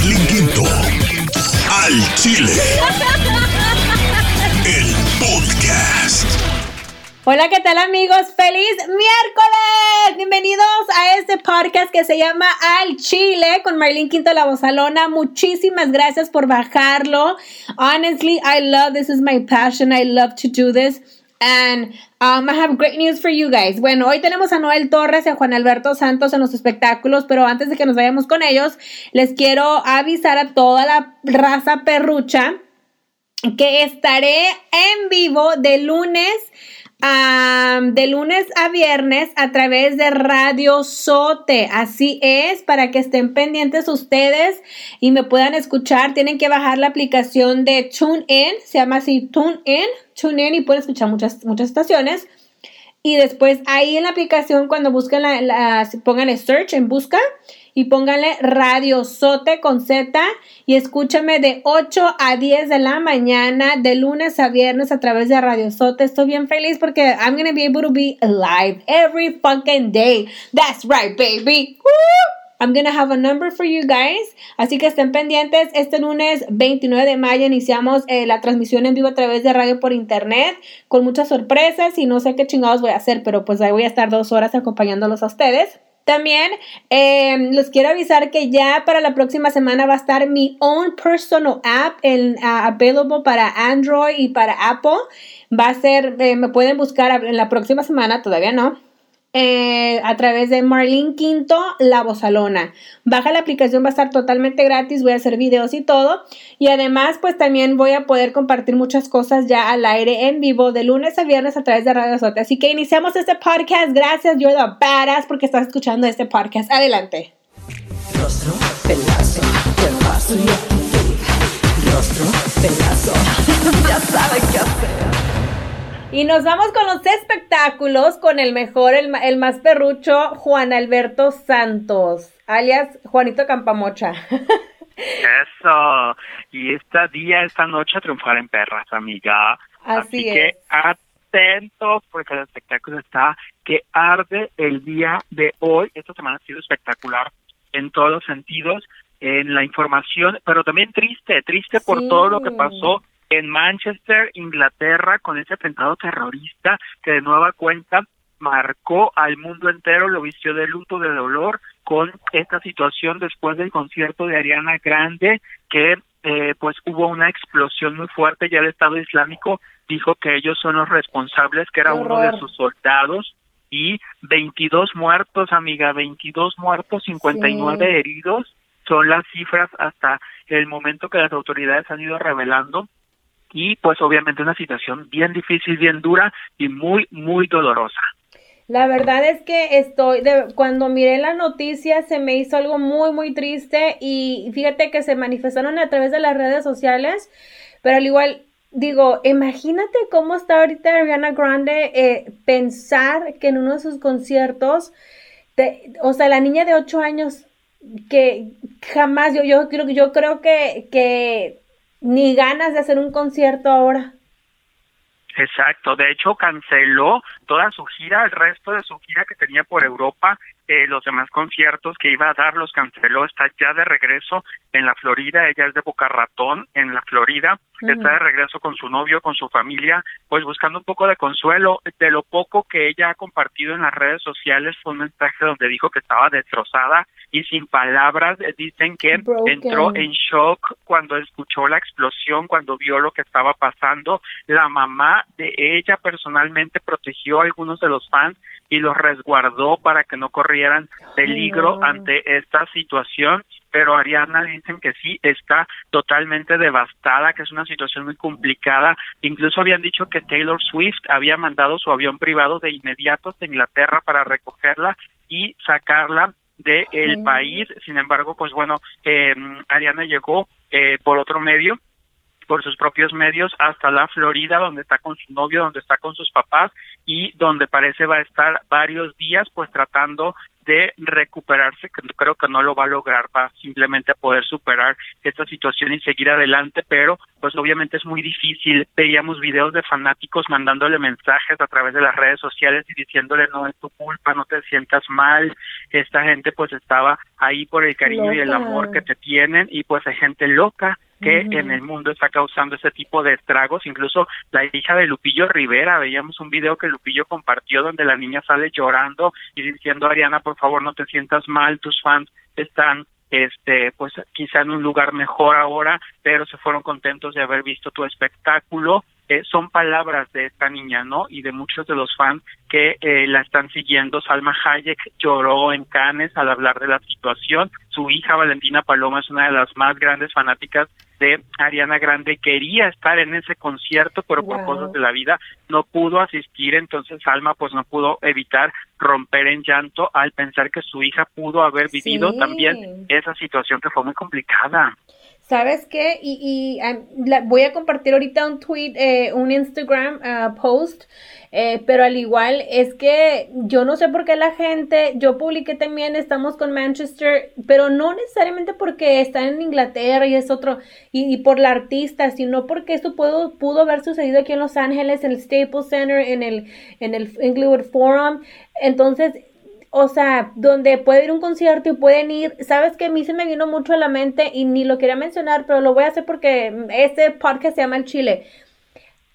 Marlene Quinto. Al Chile. El podcast. Hola, ¿qué tal amigos? ¡Feliz miércoles! Bienvenidos a este podcast que se llama Al Chile con Marlene Quinto La Bozalona. Muchísimas gracias por bajarlo. Honestly, I love this is my passion. I love to do this. And um, I have great news for you guys. Bueno, hoy tenemos a Noel Torres y a Juan Alberto Santos en los espectáculos, pero antes de que nos vayamos con ellos, les quiero avisar a toda la raza perrucha que estaré en vivo de lunes de lunes a viernes a través de Radio Sote. Así es, para que estén pendientes ustedes y me puedan escuchar, tienen que bajar la aplicación de TuneIn, se llama así TuneIn, TuneIn y pueden escuchar muchas, muchas estaciones. Y después ahí en la aplicación, cuando busquen la, la pongan el search en busca, y pónganle Radio Sote con Z y escúchame de 8 a 10 de la mañana, de lunes a viernes a través de Radio Sote. Estoy bien feliz porque I'm to be able to be live every fucking day. That's right, baby. I'm gonna have a number for you guys. Así que estén pendientes. Este lunes 29 de mayo iniciamos eh, la transmisión en vivo a través de radio por internet con muchas sorpresas y no sé qué chingados voy a hacer, pero pues ahí voy a estar dos horas acompañándolos a ustedes. También eh, les quiero avisar que ya para la próxima semana va a estar mi own personal app en, available para Android y para Apple. Va a ser, eh, me pueden buscar en la próxima semana, todavía no eh, a través de Marlene Quinto, La Bozalona. Baja la aplicación, va a estar totalmente gratis, voy a hacer videos y todo. Y además, pues también voy a poder compartir muchas cosas ya al aire en vivo de lunes a viernes a través de Radio Sote. Así que iniciamos este podcast. Gracias, you're the badass porque estás escuchando este podcast. Adelante. Rostro, pelazo, pelazo. ya sabes qué hacer. Y nos vamos con los espectáculos con el mejor, el, más perrucho, Juan Alberto Santos, alias Juanito Campamocha. Eso. Y esta día, esta noche a triunfar en perras, amiga. Así, que atentos porque el espectáculo está que arde el día de hoy. Esta semana ha sido espectacular en todos los sentidos, en la información, pero también triste, triste por todo lo que pasó en Manchester, Inglaterra, con ese atentado terrorista que de nueva cuenta marcó al mundo entero, lo vistió de luto, de dolor, con esta situación después del concierto de Ariana Grande, que eh, pues hubo una explosión muy fuerte, ya el Estado Islámico dijo que ellos son los responsables, que era uno de sus soldados, y 22 muertos, amiga, 22 muertos, 59 heridos, son las cifras hasta el momento que las autoridades han ido revelando y pues obviamente una situación bien difícil, bien dura y muy, muy dolorosa. La verdad es que estoy, cuando miré la noticia se me hizo algo muy, muy triste y fíjate que se manifestaron a través de las redes sociales, pero al igual digo, imagínate cómo está ahorita Ariana Grande eh, pensar que en uno de sus conciertos, o sea, la niña de 8 años que jamás, yo, yo, yo creo que, que ni ganas de hacer un concierto ahora. Exacto, de hecho canceló toda su gira, el resto de su gira que tenía por Europa, eh, los demás conciertos que iba a dar los canceló, está ya de regreso en la Florida, ella es de Boca Ratón, en la Florida, está de regreso con su novio, con su familia, pues buscando un poco de consuelo de lo poco que ella ha compartido en las redes sociales, fue un mensaje donde dijo que estaba destrozada y sin palabras, eh, dicen que entró en shock cuando escuchó la explosión, cuando vio lo que estaba pasando, la mamá de ella personalmente protegió a algunos de los fans y los resguardó para que no corrieran peligro ante esta situación pero Ariana dicen que sí está totalmente devastada, que es una situación muy complicada. Incluso habían dicho que Taylor Swift había mandado su avión privado de inmediato a Inglaterra para recogerla y sacarla del el país. Sin embargo, pues bueno, eh, Ariana llegó eh, por otro medio por sus propios medios hasta la Florida, donde está con su novio, donde está con sus papás y donde parece va a estar varios días, pues tratando de recuperarse, que creo que no lo va a lograr, va simplemente a poder superar esta situación y seguir adelante, pero pues obviamente es muy difícil. Veíamos videos de fanáticos mandándole mensajes a través de las redes sociales y diciéndole no es tu culpa, no te sientas mal. Esta gente pues estaba ahí por el cariño y el amor que te tienen y pues hay gente loca que en el mundo está causando ese tipo de estragos. Incluso la hija de Lupillo Rivera, veíamos un video que Lupillo compartió donde la niña sale llorando y diciendo, Ariana, por favor no te sientas mal, tus fans están este pues quizá en un lugar mejor ahora pero se fueron contentos de haber visto tu espectáculo eh, son palabras de esta niña, ¿no? Y de muchos de los fans que eh, la están siguiendo. Salma Hayek lloró en Cannes al hablar de la situación. Su hija Valentina Paloma es una de las más grandes fanáticas de Ariana Grande quería estar en ese concierto, pero por cosas de la vida no pudo asistir, entonces Alma pues no pudo evitar romper en llanto al pensar que su hija pudo haber vivido también esa situación que fue muy complicada. ¿Sabes qué? Y, voy a compartir ahorita un tweet, eh, un Instagram uh, post, eh, pero al igual es que yo no sé por qué la gente, yo publiqué también, estamos con Manchester, pero no necesariamente porque está en Inglaterra y es otro, y, por la artista, sino porque esto pudo, pudo haber sucedido aquí en Los Ángeles, en el Staples Center, en el, en el Inglewood Forum. Entonces, o sea, donde puede ir un concierto y pueden ir, sabes que a mí se me vino mucho a la mente y ni lo quería mencionar, pero lo voy a hacer porque este podcast se llama El Chile.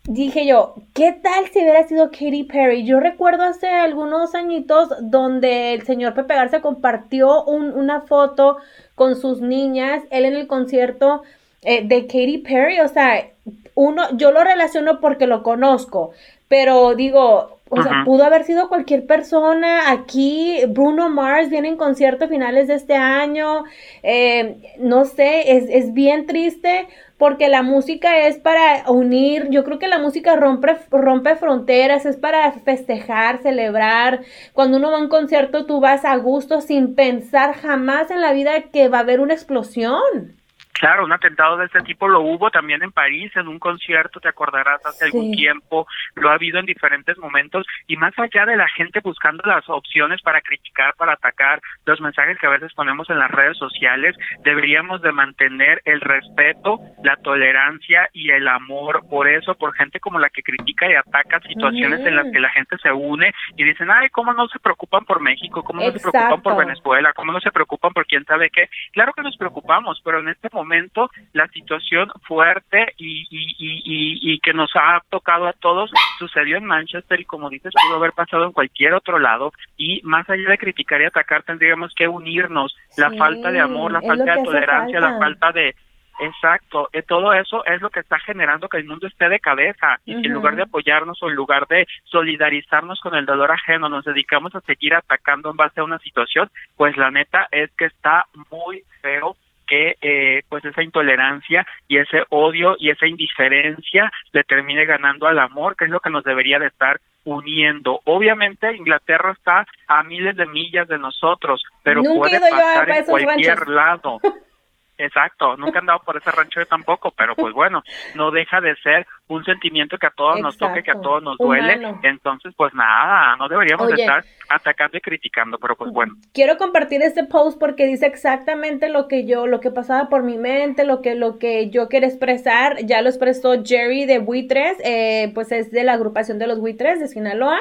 Dije yo, ¿qué tal si hubiera sido Katy Perry? Yo recuerdo hace algunos añitos donde el señor Pepe Garza compartió una foto con sus niñas, él en el concierto eh, de Katy Perry, o sea, uno, yo lo relaciono porque lo conozco, pero digo, o sea, pudo haber sido cualquier persona. Aquí Bruno Mars viene en concierto a finales de este año. Eh, no sé, es, es, bien triste porque la música es para unir. Yo creo que la música rompe, rompe fronteras, es para festejar, celebrar. Cuando uno va a un concierto, tú vas a gusto sin pensar jamás en la vida que va a haber una explosión. Claro, un atentado de este tipo lo hubo también en París, en un concierto, te acordarás, hace algún tiempo, lo ha habido en diferentes momentos, y más allá de la gente buscando las opciones para criticar, para atacar, los mensajes que a veces ponemos en las redes sociales, deberíamos de mantener el respeto, la tolerancia y el amor por eso, por gente como la que critica y ataca situaciones en las que la gente se une y dicen, ay, ¿cómo no se preocupan por México? ¿Cómo no se preocupan por Venezuela? ¿Cómo no se preocupan por quién sabe qué? Claro que nos preocupamos, pero en este momento momento la situación fuerte y, y, y, y, que nos ha tocado a todos sucedió en Manchester y como dices pudo haber pasado en cualquier otro lado. Y más allá de criticar y atacar tendríamos que unirnos. La falta de amor la falta de tolerancia la falta. de Exacto, eh, todo eso es lo que está generando que el mundo esté de cabeza. Y en lugar de apoyarnos o en lugar de solidarizarnos con el dolor ajeno nos dedicamos a seguir atacando en base a una situación, pues la neta es que está muy feo que eh, pues esa intolerancia y ese odio y esa indiferencia le termine ganando al amor, que es lo que nos debería de estar uniendo. Obviamente Inglaterra está a miles de millas de nosotros, pero puede pasar en cualquier lado. Exacto, nunca he andado por ese rancho tampoco, pero pues bueno, no deja de ser un sentimiento que a todos nos toque, que a todos nos duele, entonces pues nada, no deberíamos estar atacando y criticando, pero pues bueno. Quiero compartir este post porque dice exactamente lo que yo, lo que pasaba por mi mente, lo que, lo que yo quiero expresar, ya lo expresó Jerry de Buitres, eh, pues es de la agrupación de los Buitres de Sinaloa,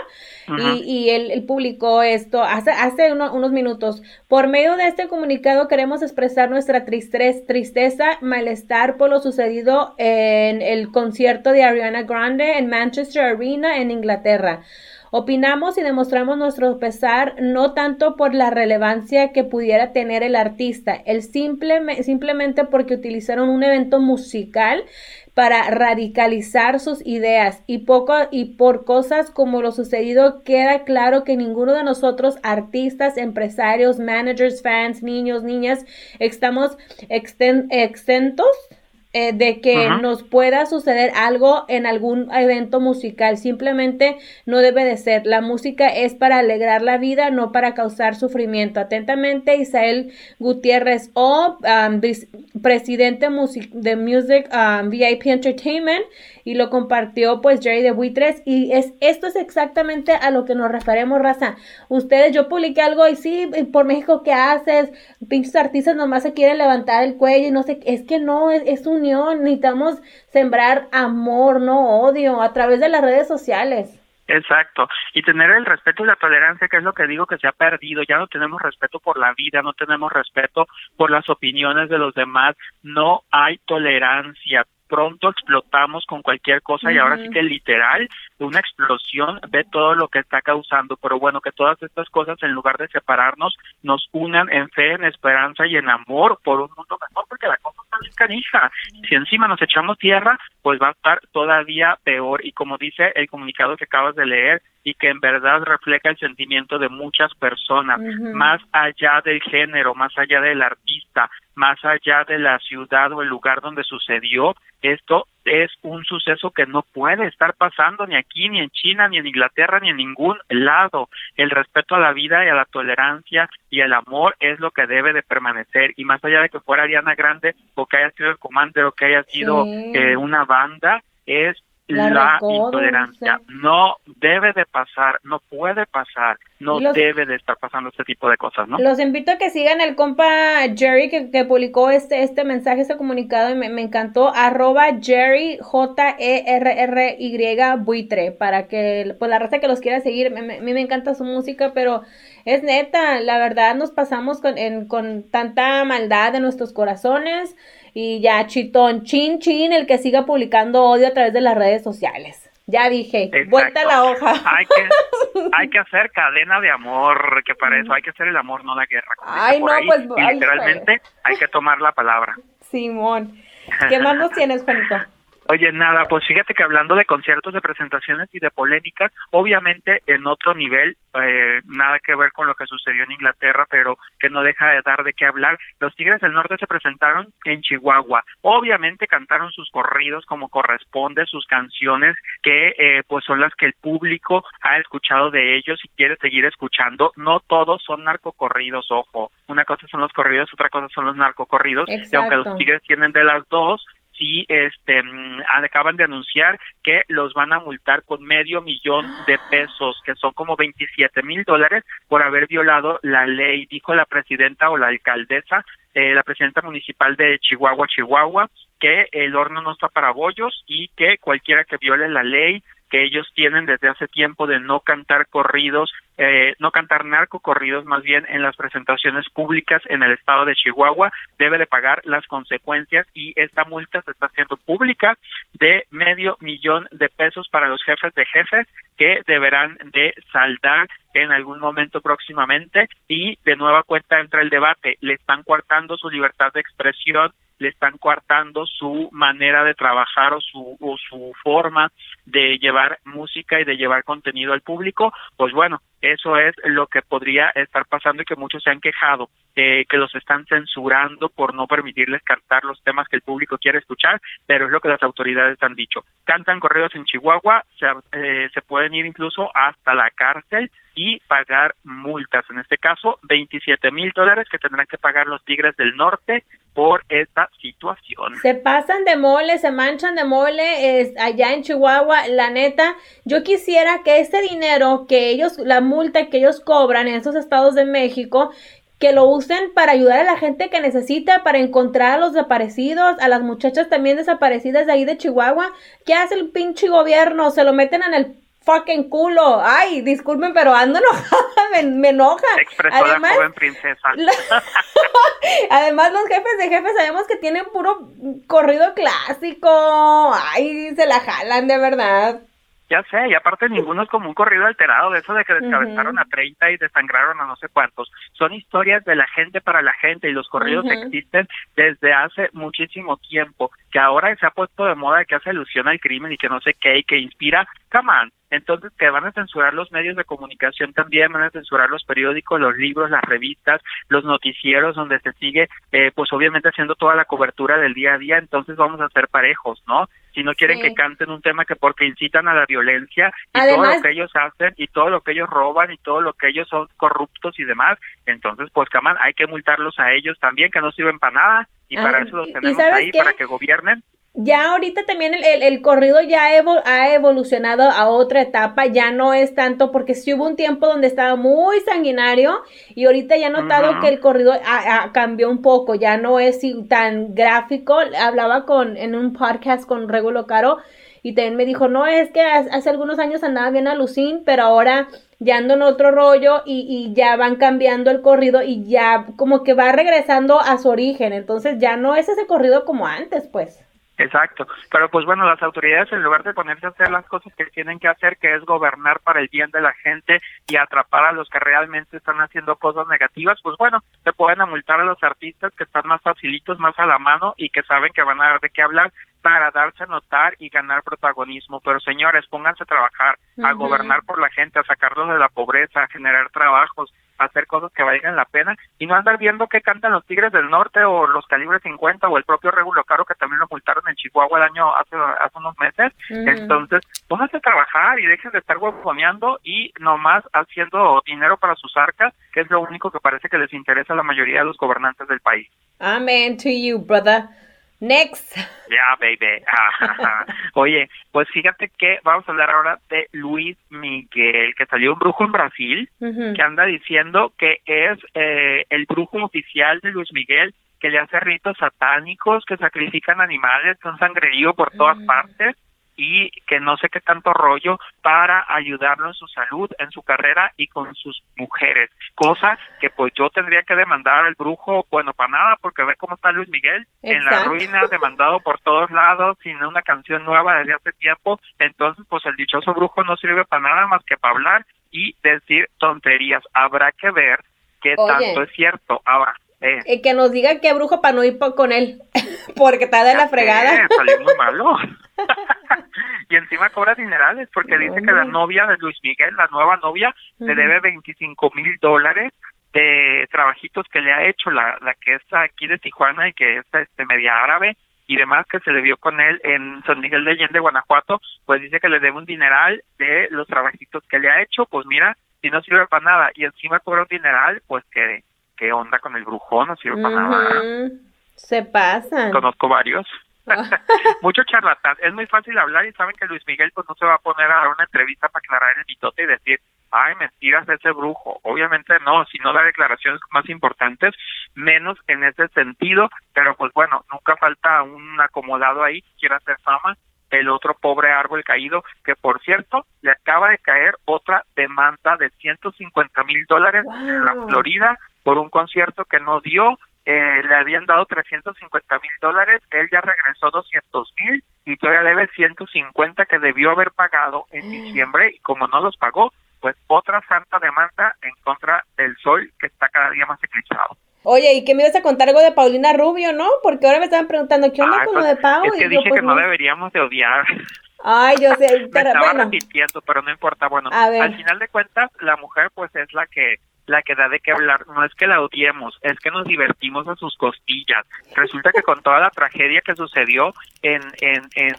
y, y él, publicó esto hace, hace unos minutos. Por medio de este comunicado queremos expresar nuestra tristeza, tristeza, malestar por lo sucedido en el concierto de Ariana Grande en Manchester Arena en Inglaterra. Opinamos y demostramos nuestro pesar no tanto por la relevancia que pudiera tener el artista, el simple, simplemente porque utilizaron un evento musical para radicalizar sus ideas. Y poco y por cosas como lo sucedido queda claro que ninguno de nosotros artistas, empresarios, managers, fans, niños, niñas estamos exentos eh, de que nos pueda suceder algo en algún evento musical. Simplemente no debe de ser. La música es para alegrar la vida, no para causar sufrimiento. Atentamente, Isael Gutiérrez o um, presidente de Music um, VIP Entertainment y lo compartió pues Jerry de Buitres y es esto es exactamente a lo que nos referemos, raza. Ustedes, yo publiqué algo y sí, por México, ¿qué haces? Pinches artistas nomás se quieren levantar el cuello y no sé, es que no, es, es un necesitamos sembrar amor, no odio, a través de las redes sociales. Exacto, y tener el respeto y la tolerancia, que es lo que digo que se ha perdido, ya no tenemos respeto por la vida, no tenemos respeto por las opiniones de los demás, no hay tolerancia, pronto explotamos con cualquier cosa y ahora sí que literal una explosión ve todo lo que está causando, pero bueno, que todas estas cosas en lugar de separarnos nos unan en fe, en esperanza y en amor por un mundo mejor, porque la cosa está bien canija. Si encima nos echamos tierra, pues va a estar todavía peor. Y como dice el comunicado que acabas de leer y que en verdad refleja el sentimiento de muchas personas, más allá del género, más allá del artista, más allá de la ciudad o el lugar donde sucedió, esto es un suceso que no puede estar pasando ni aquí, ni en China, ni en Inglaterra, ni en ningún lado. El respeto a la vida y a la tolerancia y el amor es lo que debe de permanecer. Y más allá de que fuera Ariana Grande o que haya sido el comando o que haya sido eh, una banda, es la, intolerancia. No debe de pasar, no puede pasar, no debe de estar pasando este tipo de cosas, ¿no? Los invito a que sigan el compa Jerry que, que publicó este, este mensaje, este comunicado y me, me encantó, arroba Jerry J-E-R-R-Y buitre, para que, pues la raza que los quiera seguir, a mí me encanta su música, pero es neta, la verdad nos pasamos con, en, con tanta maldad en nuestros corazones, y ya, chitón, chin, chin, el que siga publicando odio a través de las redes sociales. Ya dije, vuelta la hoja. Hay que, hay que hacer cadena de amor, que para eso hay que hacer el amor, no la guerra. Ay, no, pues. literalmente hay que tomar la palabra. Simón. ¿Qué más nos tienes, Juanito? Oye, nada, pues fíjate que hablando de conciertos, de presentaciones y de polémicas, obviamente en otro nivel, eh, nada que ver con lo que sucedió en Inglaterra, pero que no deja de dar de qué hablar. Los Tigres del Norte se presentaron en Chihuahua. Obviamente cantaron sus corridos como corresponde, sus canciones que eh, pues son las que el público ha escuchado de ellos y quiere seguir escuchando. No todos son narcocorridos, ojo. Una cosa son los corridos, otra cosa son los narcocorridos. Y aunque los Tigres tienen de las dos, sí este mm, acaban de anunciar que los van a multar con medio millón de pesos, que son como 27 mil dólares por haber violado la ley, dijo la presidenta o la alcaldesa, eh, la presidenta municipal de Chihuahua, Chihuahua, que el horno no está para bollos y que cualquiera que viole la ley que ellos tienen desde hace tiempo de no cantar corridos, eh, no cantar narcocorridos más bien en las presentaciones públicas en el estado de Chihuahua, debe de pagar las consecuencias y esta multa se está haciendo pública de medio millón de pesos para los jefes de jefes que deberán de saldar en algún momento próximamente y de nueva cuenta entra el debate, le están coartando su libertad de expresión le están coartando su manera de trabajar o su, o su forma de llevar música y de llevar contenido al público, pues bueno, eso es lo que podría estar pasando y que muchos se han quejado, eh, que los están censurando por no permitirles cantar los temas que el público quiere escuchar, pero es lo que las autoridades han dicho. Cantan correos en Chihuahua, se, eh, se pueden ir incluso hasta la cárcel y pagar multas. En este caso, 27 mil dólares que tendrán que pagar los Tigres del Norte por esta situación. Se pasan de mole, se manchan de mole es, allá en Chihuahua. La neta, yo quisiera que este dinero que ellos, la multa que ellos cobran en esos estados de México, que lo usen para ayudar a la gente que necesita, para encontrar a los desaparecidos, a las muchachas también desaparecidas de ahí de Chihuahua. ¿Qué hace el pinche gobierno? Se lo meten en el fucking culo. Ay, disculpen, pero ando enojada, me, enoja. Expresó además, la joven princesa. además, los jefes de jefes sabemos que tienen puro corrido clásico. Ay, se la jalan de verdad. Ya sé, y aparte ninguno es como un corrido alterado de eso de que descabezaron a 30 y desangraron a no sé cuántos. Son historias de la gente para la gente y los corridos existen desde hace muchísimo tiempo, que ahora se ha puesto de moda que hace alusión al crimen y que no sé qué y que inspira, come entonces que van a censurar los medios de comunicación también, van a censurar los periódicos, los libros, las revistas, los noticieros donde se sigue, eh, pues obviamente haciendo toda la cobertura del día a día, entonces vamos a ser parejos, ¿no? Si no quieren que canten un tema que porque incitan a la violencia y todo lo que ellos hacen y todo lo que ellos roban y todo lo que ellos son corruptos y demás, entonces pues camán, hay que multarlos a ellos también que no sirven para nada y para eso los tenemos ahí para que gobiernen. Ya ahorita también el, el, corrido ya ha evolucionado a otra etapa, ya no es tanto, porque sí hubo un tiempo donde estaba muy sanguinario y ahorita ya he notado que el corrido cambió un poco, ya no es tan gráfico. Hablaba con en un podcast con Regulo Caro y también me dijo, no, es que hace algunos años andaba bien a Lucín, pero ahora ya ando en otro rollo y, y ya van cambiando el corrido y ya como que va regresando a su origen, entonces ya no es ese corrido como antes, pues. Exacto, pero pues bueno, las autoridades en lugar de ponerse a hacer las cosas que tienen que hacer, que es gobernar para el bien de la gente y atrapar a los que realmente están haciendo cosas negativas, pues bueno, se pueden amultar a los artistas que están más facilitos, más a la mano y que saben que van a dar de qué hablar para darse a notar y ganar protagonismo. Pero señores, pónganse a trabajar, a gobernar por la gente, a sacarlos de la pobreza, a generar trabajos, hacer cosas que valgan la pena y no andar viendo qué cantan los Tigres del Norte o los Calibres 50 o el propio Regulo Caro que también lo multaron en Chihuahua el año hace, hace unos meses. Entonces, pónganse a trabajar y dejen de estar huevoneando y nomás haciendo dinero para sus arcas, que es lo único que parece que les interesa a la mayoría de los gobernantes del país. Amen to you, brother. Next. Ya, baby. Oye, pues fíjate que vamos a hablar ahora de Luis Miguel, que salió un brujo en Brasil, que anda diciendo que es eh, el brujo oficial de Luis Miguel, que le hace ritos satánicos, que sacrifican animales, que un sangrerío por todas mm. partes y que no sé qué tanto rollo para ayudarlo en su salud, en su carrera y con sus mujeres. Cosa que pues yo tendría que demandar al brujo, bueno, para nada, porque ve cómo está Luis Miguel en la ruina, demandado por todos lados, sin una canción nueva desde hace tiempo. Entonces, pues el dichoso brujo no sirve para nada más que para hablar y decir tonterías. Habrá que ver qué tanto es cierto. Ahora, eh. eh, que nos diga qué brujo para no ir con él, porque está de la fregada. salió muy malo. y encima cobra dinerales porque dice que la novia de Luis Miguel, la nueva novia, le debe 25 mil dólares de trabajitos que le ha hecho la, la que está aquí de Tijuana y que es este media árabe y demás que se le vio con él en San Miguel de Allende, Guanajuato, pues dice que le debe un dineral de los trabajitos que le ha hecho, pues mira, si no sirve para nada y encima cobra un dineral, pues que qué onda con el brujón, no sirve para nada. Se pasan. Conozco varios. Mucho charlatán. Es muy fácil hablar y saben que Luis Miguel pues no se va a poner a dar una entrevista para aclarar el mitote y decir, ay, mentiras de ese brujo. Obviamente no, si no da declaraciones más importantes, menos en ese sentido, pero pues bueno, nunca falta un acomodado ahí que quiera hacer fama. El otro pobre árbol caído, que por cierto, le acaba de caer otra demanda de 150 mil dólares en la Florida por un concierto que no dio eh, le habían dado 350 mil dólares, él ya regresó 200 mil y todavía debe 150 que debió haber pagado en mm. diciembre y como no los pagó, pues otra santa demanda en contra del sol que está cada día más eclipsado. Oye, ¿y qué me ibas a contar algo de Paulina Rubio, no? Porque ahora me estaban preguntando, ¿qué onda con lo de Pau? Es que dije pues que no deberíamos de odiar. Ay, yo sé, pero me estaba repitiendo, pero no importa. Bueno, al final de cuentas, la mujer pues es la que la que da de qué hablar. No es que la odiemos, es que nos divertimos a sus costillas. Resulta que con toda la tragedia que sucedió en, en, en,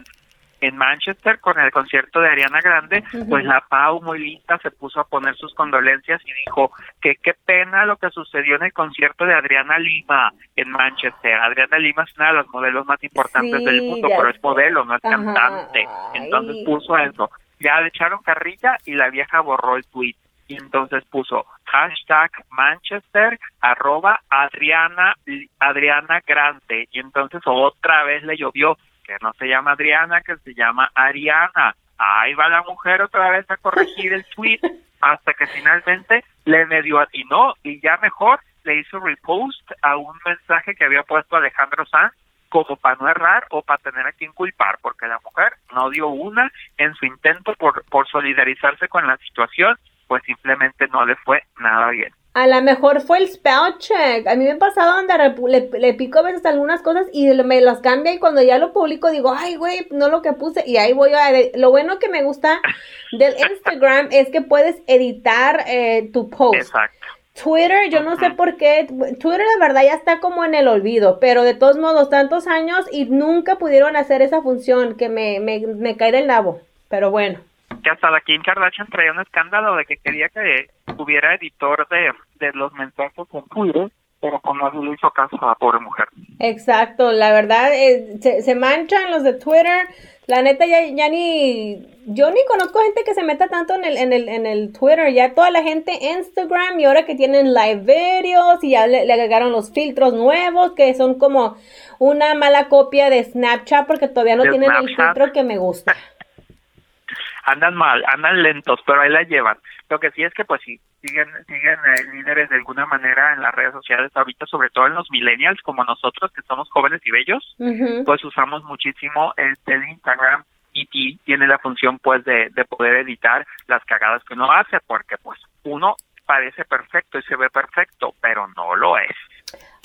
en Manchester con el concierto de Ariana Grande, pues la Pau muy lista se puso a poner sus condolencias y dijo que qué pena lo que sucedió en el concierto de Adriana Lima en Manchester. Adriana Lima es una de los modelos más importantes del mundo, pero es modelo, no es cantante. Entonces puso eso. Ya le echaron carrilla y la vieja borró el tweet y entonces puso hashtag Manchester arroba Adriana Adriana Grande. Y entonces otra vez le llovió que no se llama Adriana que se llama Ariana. Ahí va la mujer otra vez a corregir el tweet hasta que finalmente le medio atinó. Y ya mejor le hizo repost a un mensaje que había puesto Alejandro Sanz como para no errar o para tener a quien culpar, porque la mujer no dio una en su intento por, por solidarizarse con la situación pues simplemente no le fue nada bien. A lo mejor fue el spell check. A mí me ha pasado donde le, le, pico a veces algunas cosas y me las cambia y cuando ya lo publico digo, ay, güey, no lo que puse. Y ahí voy a... Lo bueno que me gusta del Instagram es que puedes editar eh, tu post. Exacto. Twitter, yo no sé por qué, Twitter la verdad ya está como en el olvido, pero de todos modos, tantos años y nunca pudieron hacer esa función que me, me, me cae del nabo, pero bueno que hasta la Kim Kardashian traía un escándalo de que quería que hubiera editor de, de los mensajes en Twitter, pero como no le hizo caso a la pobre mujer. Exacto, la verdad, eh, se, se, manchan los de Twitter. La neta, ya, ya ni. Yo ni conozco gente que se meta tanto en el, en el, en el Twitter. Ya toda la gente Instagram y ahora que tienen live videos y ya le, le agregaron los filtros nuevos que son como una mala copia de Snapchat porque todavía no tienen el filtro que me gusta andan mal, andan lentos, pero ahí la llevan. Lo que sí es que pues sí, siguen, siguen eh, líderes de alguna manera en las redes sociales ahorita, sobre todo en los millennials como nosotros que somos jóvenes y bellos, pues usamos muchísimo este, el Instagram y tiene la función pues de, de poder editar las cagadas que uno hace, porque pues uno parece perfecto y se ve perfecto, pero no lo es.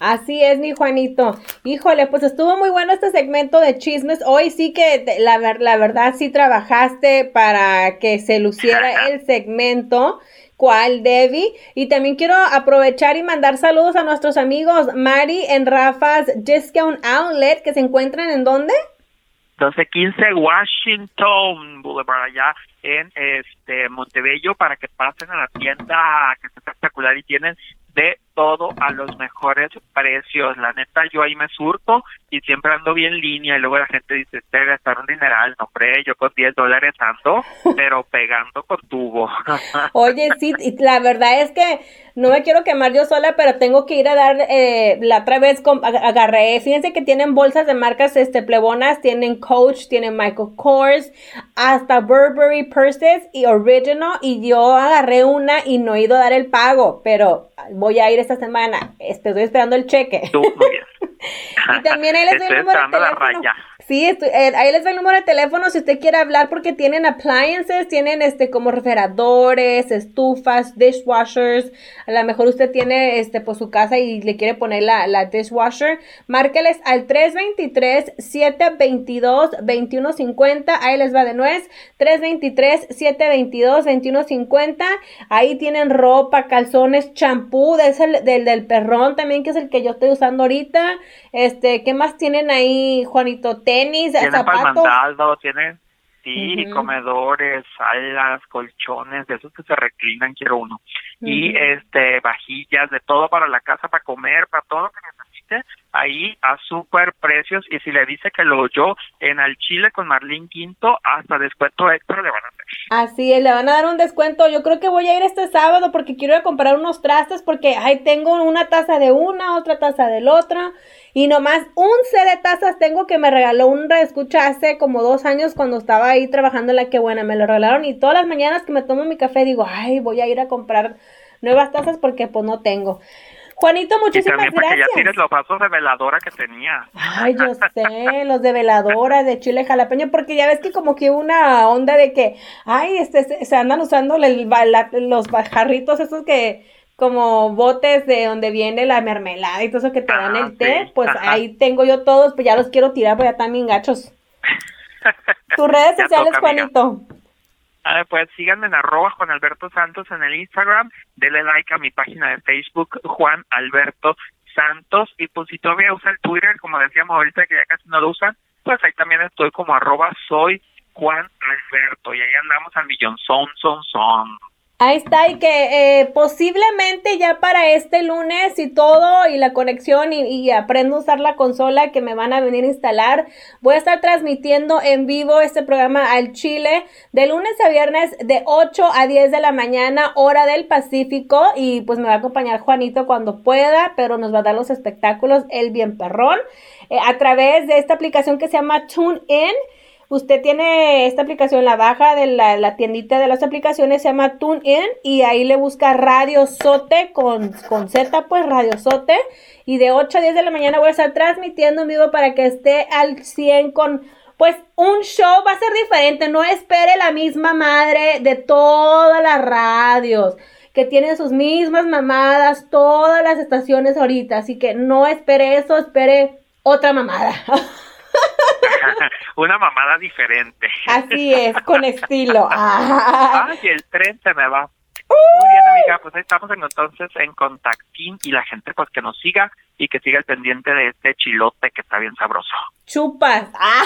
Así es, mi Juanito. Híjole, pues estuvo muy bueno este segmento de chismes. Hoy sí que la, la verdad sí trabajaste para que se luciera el segmento. ¿Cuál, Debbie? Y también quiero aprovechar y mandar saludos a nuestros amigos Mari en Rafa's Discount Outlet, que se encuentran en dónde? 1215 Washington Boulevard, allá en este Montebello, para que pasen a la tienda que es espectacular y tienen de todo a los mejores precios. La neta, yo ahí me surto y siempre ando bien línea y luego la gente dice, usted gastar un dineral, no, hombre, yo con 10 dólares ando, pero pegando con tubo. Oye, sí, la verdad es que no me quiero quemar yo sola, pero tengo que ir a dar, eh, la otra vez agarré, fíjense que tienen bolsas de marcas este plebonas, tienen Coach, tienen Michael Kors, hasta Burberry Purses y Original, y yo agarré una y no he ido a dar el pago, pero voy a ir esta semana, estoy esperando el cheque. y también ahí les doy el número de teléfono. Sí, eh, ahí les doy el número de teléfono si usted quiere hablar porque tienen appliances, tienen este como refrigeradores, estufas, dishwashers. A lo mejor usted tiene este por su casa y le quiere poner la, la dishwasher. Márqueles al 323-722-2150. Ahí les va de nuez. 323-722-2150. Ahí tienen ropa, calzones, champú. Es el del, del perrón también, que es el que yo estoy usando ahorita. Este, ¿qué más tienen ahí, Juanito? Tenis, tienen zapatos. tienen, sí, comedores, salas, colchones, de esos que se reclinan, quiero uno. Y este, vajillas, de todo para la casa, para comer, para todo lo que necesite, ahí a super precios. Y si le dice que lo oyó en Al Chile con Marlín Quinto, hasta descuento extra le van a hacer. Así es, le van a dar un descuento. Yo creo que voy a ir este sábado porque quiero ir a comprar unos trastes porque ahí tengo una taza de una, otra taza del otro y nomás un set de tazas tengo que me regaló un reescucha hace como dos años cuando estaba ahí trabajando en la que buena. Me lo regalaron y todas las mañanas que me tomo mi café digo, ay, voy a ir a comprar nuevas tazas porque pues no tengo. Juanito, muchísimas y también gracias. ya tienes los vasos de veladora que tenía. Ay, yo sé, los de veladora, de chile jalapeño, porque ya ves que como que una onda de que, ay, este, se, andan usando los jarritos esos que como botes de donde viene la mermelada y todo eso que te dan el ah, té, pues ahí tengo yo todos, pues ya los quiero tirar, pues ya están bien gachos. Tus redes sociales, Juanito. Ah, pues síganme en arroba Juan Alberto Santos en el Instagram, denle like a mi página de Facebook, Juan Alberto Santos, y pues si todavía usa el Twitter, como decíamos ahorita que ya casi no lo usan, pues ahí también estoy como arroba soy Juan Alberto, y ahí andamos al millón, son, son, son. Ahí está, y que eh, posiblemente ya para este lunes y todo, y la conexión, y, aprendo a usar la consola que me van a venir a instalar, voy a estar transmitiendo en vivo este programa al Chile de lunes a viernes de 8 a 10 de la mañana, hora del Pacífico, y pues me va a acompañar Juanito cuando pueda, pero nos va a dar los espectáculos, el bien perrón, eh, a través de esta aplicación que se llama TuneIn. Usted tiene esta aplicación, la baja de la, tiendita de las aplicaciones, se llama TuneIn y ahí le busca Radio Sote con, con Z, pues Radio Sote. Y de 8 a 10 de la mañana voy a estar transmitiendo en vivo para que esté al 100 con pues un show va a ser diferente, no espere la misma madre de todas las radios. que tienen sus mismas mamadas todas las estaciones ahorita. Así que no espere eso, espere otra mamada. Una mamada diferente. Así es, con estilo. Ay, el tren se me va. Muy bien, amiga, pues ahí estamos entonces en contactín y la gente pues que nos siga y que siga el pendiente de este chilote que está bien sabroso. Chupas. Ah.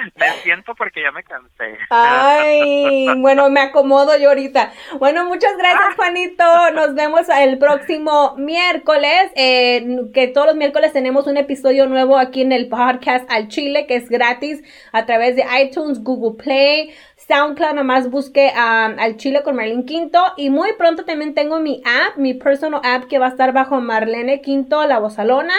me siento porque ya me cansé. Ay, bueno, me acomodo yo ahorita. Bueno, muchas gracias, Juanito. Nos vemos el próximo miércoles. Eh, que todos los miércoles tenemos un episodio nuevo aquí en el podcast Al Chile, que es gratis a través de iTunes, Google Play. SoundCloud, nomás busque um, al Chile con Marlene Quinto. Y muy pronto también tengo mi app, mi personal app que va a estar bajo Marlene Quinto, la Bozalona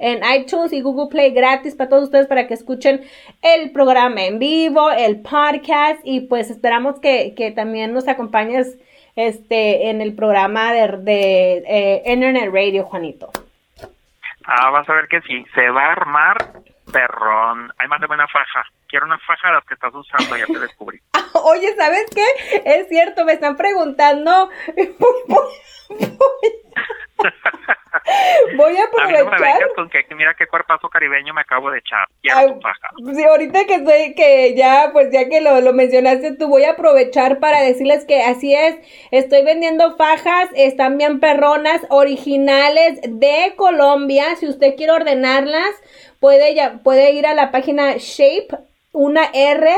en iTunes y Google Play gratis para todos ustedes para que escuchen el programa en vivo, el podcast y pues esperamos que, también nos acompañes este en el programa de, de eh, Internet Radio, Juanito. Ah, vas a ver que sí, se va a armar perrón. Hay más de buena faja. Quiero una faja de las que estás usando, ya te descubrí. Oye, ¿sabes qué? Es cierto, me están preguntando. Voy a aprovechar. con que mira qué cuerpazo caribeño me acabo de echar. Quiero tu faja. Sí, ahorita que estoy, que ya, pues ya que lo, lo mencionaste tú, voy a aprovechar para decirles que así es. Estoy vendiendo fajas, están bien perronas, originales de Colombia. Si usted quiere ordenarlas, puede, ya, puede ir a la página Shape, una R,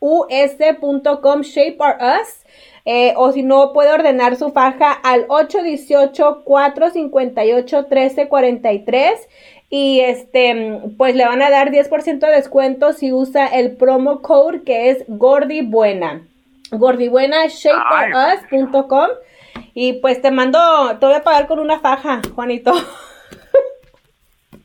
us.com, Shape or Us. Eh, o si no, puede ordenar su faja al 818-458-1343. Y este, pues le van a dar 10% de descuento si usa el promo code que es Gordibuena. Gordibuena, shapeforus.com. Y pues te mando, te voy a pagar con una faja, Juanito.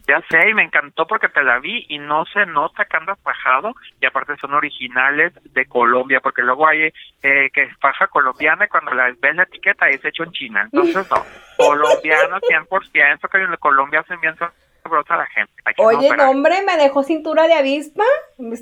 Ya sé, y me encantó porque te la vi y no se nota que andas fajado y aparte son originales de Colombia, porque luego hay eh, que es faja colombiana y cuando la ves la etiqueta es hecho en China. Entonces, no, colombiano 100%, que en Colombia hacen bien sabrosa la gente. Oye, no, hombre, me dejó cintura de avispa,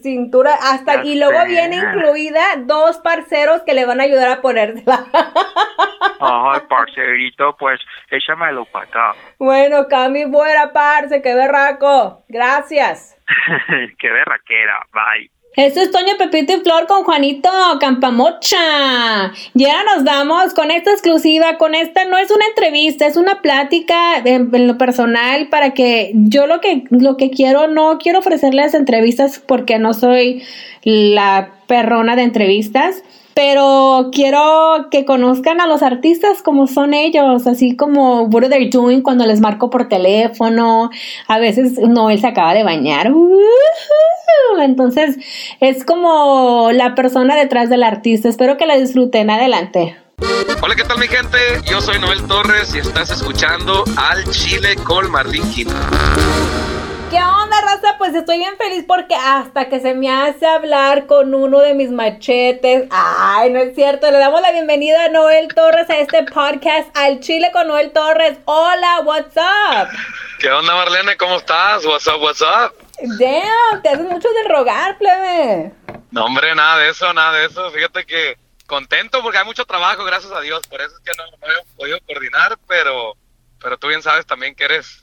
cintura hasta, y luego viene incluida dos parceros que le van a ayudar a ponérsela. Ay, parcerito, pues échamelo para acá. Bueno, Cami, fuera, parce, qué berraco. Gracias. qué berraquera, bye. Esto es Toño Pepito y Flor con Juanito Campamocha. Ya nos damos con esta exclusiva, con esta no es una entrevista, es una plática en, en, lo personal para que yo lo que lo que quiero no quiero ofrecerles entrevistas porque no soy la perrona de entrevistas pero quiero que conozcan a los artistas como son ellos, así como what are they doing cuando les marco por teléfono. A veces Noel se acaba de bañar. Entonces es como la persona detrás del artista. Espero que la disfruten. Adelante. Hola, ¿qué tal mi gente? Yo soy Noel Torres y estás escuchando Al Chile con Marlín ¿Qué onda, raza? Pues estoy bien feliz porque hasta que se me hace hablar con uno de mis machetes. Ay, no es cierto. Le damos la bienvenida a Noel Torres a este podcast Al Chile con Noel Torres. Hola, what's up? ¿Qué onda, Marlene? ¿Cómo estás? What's up, what's up? Damn, te haces mucho de rogar, plebe. No, hombre, nada de eso, nada de eso. Fíjate que contento porque hay mucho trabajo, gracias a Dios. Por eso es que no, no he podido coordinar, pero, pero tú bien sabes también que eres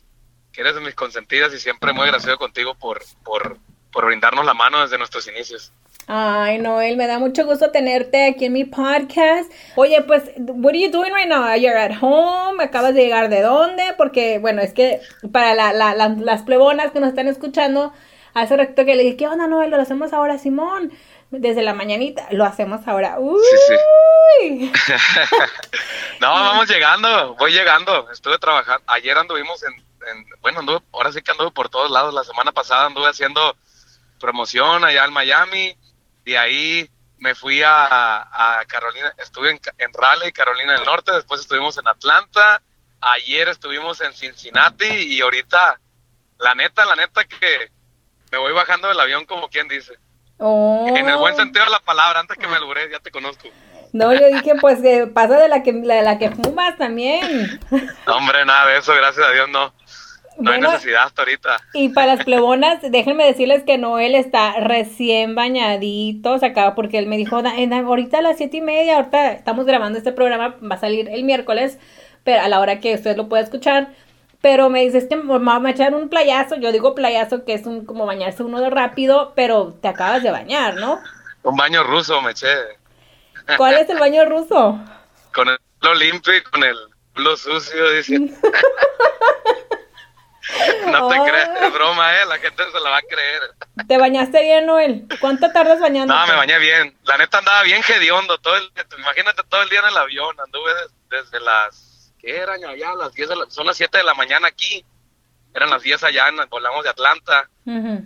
que eres de mis consentidas y siempre muy agradecido contigo por, por, por brindarnos la mano desde nuestros inicios. Ay, Noel, me da mucho gusto tenerte aquí en mi podcast. Oye, pues, what are you doing right now? You're at home, acabas de llegar de dónde? Porque, bueno, es que para la, la, las plebonas que nos están escuchando, hace rato que le dije, ¿qué onda, Noel? Lo hacemos ahora, Simón. Desde la mañanita, lo hacemos ahora. Uy. Sí, sí. no, vamos llegando, voy llegando. Estuve trabajando, ayer anduvimos en bueno, anduve, ahora sí que anduve por todos lados. La semana pasada anduve haciendo promoción allá en Miami. De ahí me fui a, Carolina, estuve en, en, Raleigh, Carolina del Norte. Después estuvimos en Atlanta. Ayer estuvimos en Cincinnati. Y ahorita, la neta, la neta que me voy bajando del avión como quien dice. En el buen sentido de la palabra, antes que me logré, ya te conozco. No, yo dije, pues que pasa de la que, la, la que fumas también. hombre, nada de eso, gracias a Dios, no. No hay necesidad hasta ahorita. Y para las plebonas, déjenme decirles que Noel está recién bañadito, se acaba porque él me dijo, "Da- en- ahorita a las siete y media, ahorita estamos grabando este programa, va a salir el miércoles, pero a la hora que usted lo pueda escuchar. Pero me dice, es que me vamos a echar un playazo, yo digo playazo que es un como bañarse uno de rápido, pero te acabas de bañar, ¿no? Un baño ruso me eché. ¿Cuál es el baño ruso? Con el limpio y con el culo sucio, dice. no te Ah. creas, es broma, ¿eh? La gente se la va a creer. ¿Te bañaste bien, Noel? ¿Cuánto tardas bañando? No, me bañé bien. La neta andaba bien hediondo todo el Imagínate todo el día en el avión. Anduve des- desde las... ¿Qué eran allá? Las 10 de la- son las 7 de la mañana aquí. Eran las 10 allá, volamos de Atlanta.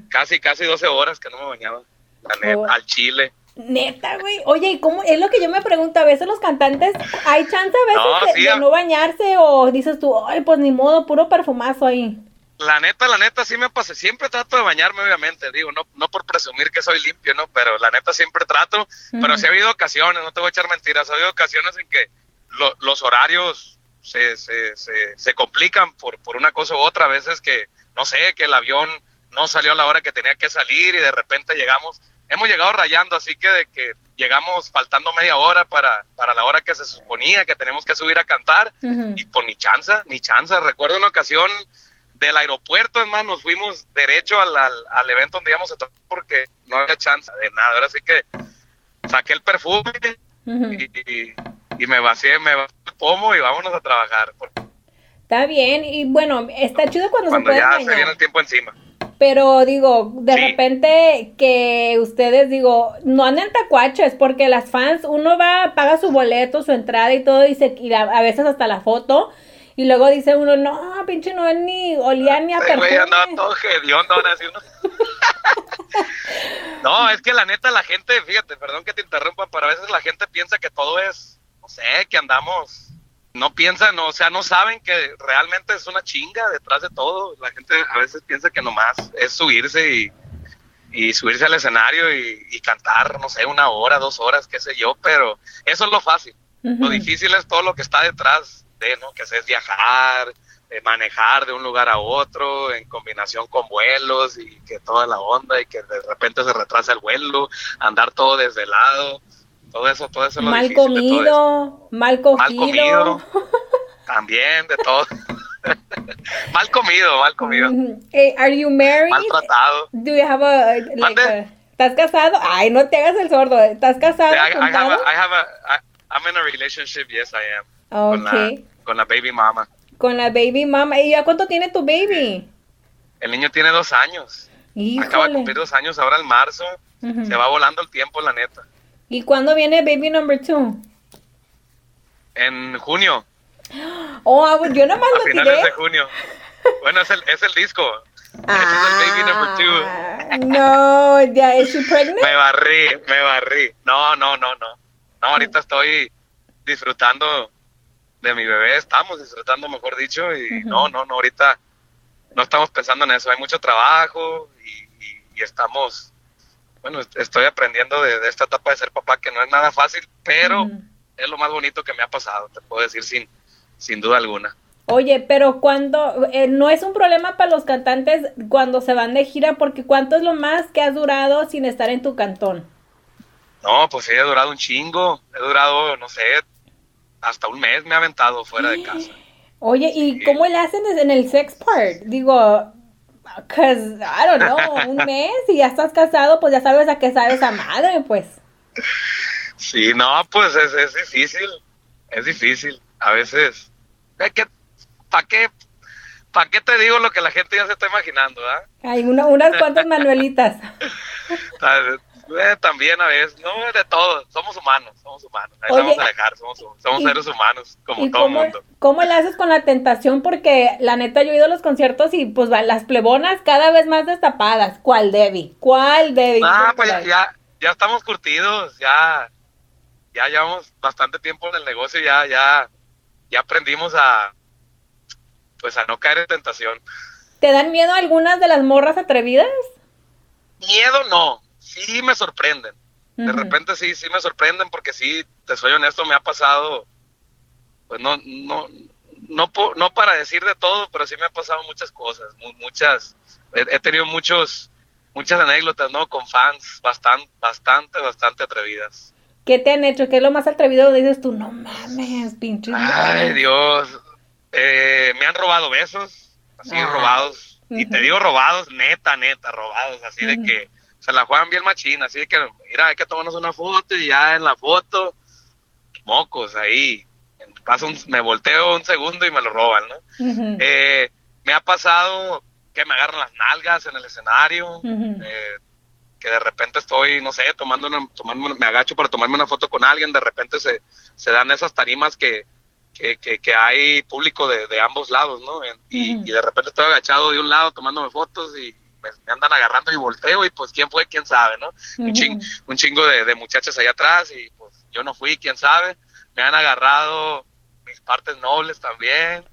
Casi, casi 12 horas que no me bañaba. La neta, Oh. al chile. Neta, güey. Oye, ¿y cómo? Es lo que yo me pregunto. A veces los cantantes, ¿hay chance a veces No, de, sí, de a- no bañarse? O dices tú, ay, pues ni modo, puro perfumazo ahí. La neta, la neta, sí me pasé. Siempre trato de bañarme, obviamente. Digo, no, no por presumir que soy limpio, ¿no? Pero la neta siempre trato. Pero sí ha habido ocasiones, no te voy a echar mentiras. Ha habido ocasiones en que lo- los horarios se, se, se, se complican por, por una cosa u otra. A veces que, no sé, que el avión no salió a la hora que tenía que salir y de repente llegamos. Hemos llegado rayando, así que de que llegamos faltando media hora para, para la hora que se suponía que tenemos que subir a cantar y pues ni chanza, ni chanza. Recuerdo una ocasión del aeropuerto, hermano, nos fuimos derecho al, al, al evento donde íbamos a tocar porque no había chance de nada. Ahora sí que saqué el perfume y, y- y me vacié, me vacié el pomo y vámonos a trabajar. Está bien. Y bueno, está chido cuando, cuando se pueden ya se viene el tiempo encima. Pero digo, de Sí. repente que ustedes, digo, no anden tacuaches, porque las fans, uno va, paga su boleto, su entrada y todo, y, se, y a veces hasta la foto. Y luego dice uno, no, pinche no ni olía ni a Ese güey andaba perfume. todo hediondo, ahora sí uno. no, es que la neta la gente, fíjate, perdón que te interrumpa, pero a veces la gente piensa que todo es, no sé, que andamos, no piensan, o sea, no saben que realmente es una chinga detrás de todo. La gente a veces piensa que nomás es subirse y, y subirse al escenario y, y cantar, no sé, una hora, dos horas, qué sé yo, pero eso es lo fácil. Lo difícil es todo lo que está detrás de, ¿no? Que es viajar, eh, manejar de un lugar a otro, en combinación con vuelos y que toda la onda y que de repente se retrasa el vuelo, andar todo desvelado, todo eso, todo eso lo Mal de todo comido, mal cogido. Mal comido, también de todo. mal comido, mal comido, Ujú. Eh, are you married? maltratado. Do you have a, like Mande. a- ¿Estás casado? Ay, no te hagas el sordo. ¿Estás casado? I, I have juntado? a, I have a, I- I'm in a relationship, yes I am. Con la, con la baby mama. Con la baby mama. ¿Y a cuánto tiene tu baby? El niño tiene dos años. Acaba de Híjole. cumplir dos años ahora en marzo. Ujú. Se va volando el tiempo, la neta. ¿Y cuándo viene baby number two? En junio, Oh, ah, yo nomás a lo finales tiré. de junio. Bueno, es el, es el disco. Ese es el baby number two. Ah, No, ya, ¿es she pregnant? Me barrí, me barrí. No, no, no, no. No, ahorita estoy disfrutando de mi bebé. Estamos disfrutando, mejor dicho. Y no, no, no, ahorita no estamos pensando en eso. Hay mucho trabajo y, y- y estamos, bueno, est- estoy aprendiendo de, de esta etapa de ser papá, que no es nada fácil, pero es lo más bonito que me ha pasado, te puedo decir sin, sin duda alguna. Oye, pero cuando eh, no es un problema para los cantantes cuando se van de gira, porque ¿cuánto es lo más que has durado sin estar en tu cantón? No, pues sí, he durado un chingo. He durado, no sé, hasta un mes me he aventado fuera de casa. Oye, ¿y Sí. cómo le hacen en el sex part? Digo, cause, I don't know, un mes y ya estás casado, pues ya sabes a qué sabes a madre, pues. Sí, no, pues es, es difícil. Es difícil. A veces. ¿Para qué? ¿Para qué te digo lo que la gente ya se está imaginando, ah? Hay una- unas cuantas manuelitas. Eh, también a veces, no, de todo, somos humanos, somos humanos, ahí Oye, vamos a dejar, somos, somos y- seres humanos, como ¿Y todo cómo, mundo. cómo le haces con la tentación? Porque la neta yo he ido a los conciertos y pues las plebonas cada vez más destapadas. ¿Cuál Debbie? ¿Cuál Debbie? Ah, pues ya, ya, ya estamos curtidos, ya, ya llevamos bastante tiempo en el negocio, ya, ya, ya aprendimos a, pues a no caer en tentación. ¿Te dan miedo algunas de las morras atrevidas? Miedo no, sí me sorprenden. De repente sí, sí me sorprenden porque sí, te soy honesto, me ha pasado, pues no, no, no, no para decir de todo, pero sí me han pasado muchas cosas, mu- muchas, he, he tenido muchos, muchas anécdotas, ¿no? Con fans bastante, bastante, bastante atrevidas. ¿Qué te han hecho? ¿Qué es lo más atrevido? Dices tú, no mames, pinche. Ay, Dios. Eh, me han robado besos, así Ah. robados. Y te digo robados, neta, neta, robados, así de que se la juegan bien machina, así que, mira, hay que tomarnos una foto y ya en la foto, mocos ahí. Paso un- me volteo un segundo y me lo roban, ¿no? Eh, me ha pasado que me agarran las nalgas en el escenario, eh, que de repente estoy, no sé, tomando una, tomando, me agacho para tomarme una foto con alguien, de repente se, se dan esas tarimas que, que, que, que hay público de, de ambos lados, ¿no? Y, y de repente estoy agachado de un lado tomándome fotos y me, me andan agarrando y volteo y pues quién fue, quién sabe, ¿no? un, ching- un chingo de, de muchachas allá atrás y pues yo no fui, quién sabe. Me han agarrado mis partes nobles también.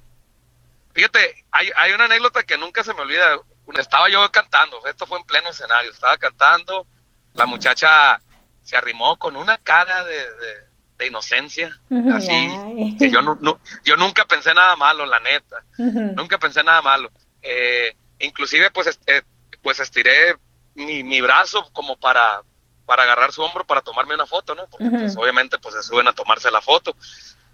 Fíjate, hay, hay una anécdota que nunca se me olvida. Estaba yo cantando, esto fue en pleno escenario, estaba cantando, la muchacha se arrimó con una cara de, de- de inocencia, así, que yo, no, no- yo nunca pensé nada malo, la neta nunca pensé nada malo. Eh, inclusive pues est- eh, pues estiré mi, mi brazo como para para agarrar su hombro para tomarme una foto, ¿no? Porque pues Ujú. obviamente pues se suben a tomarse la foto.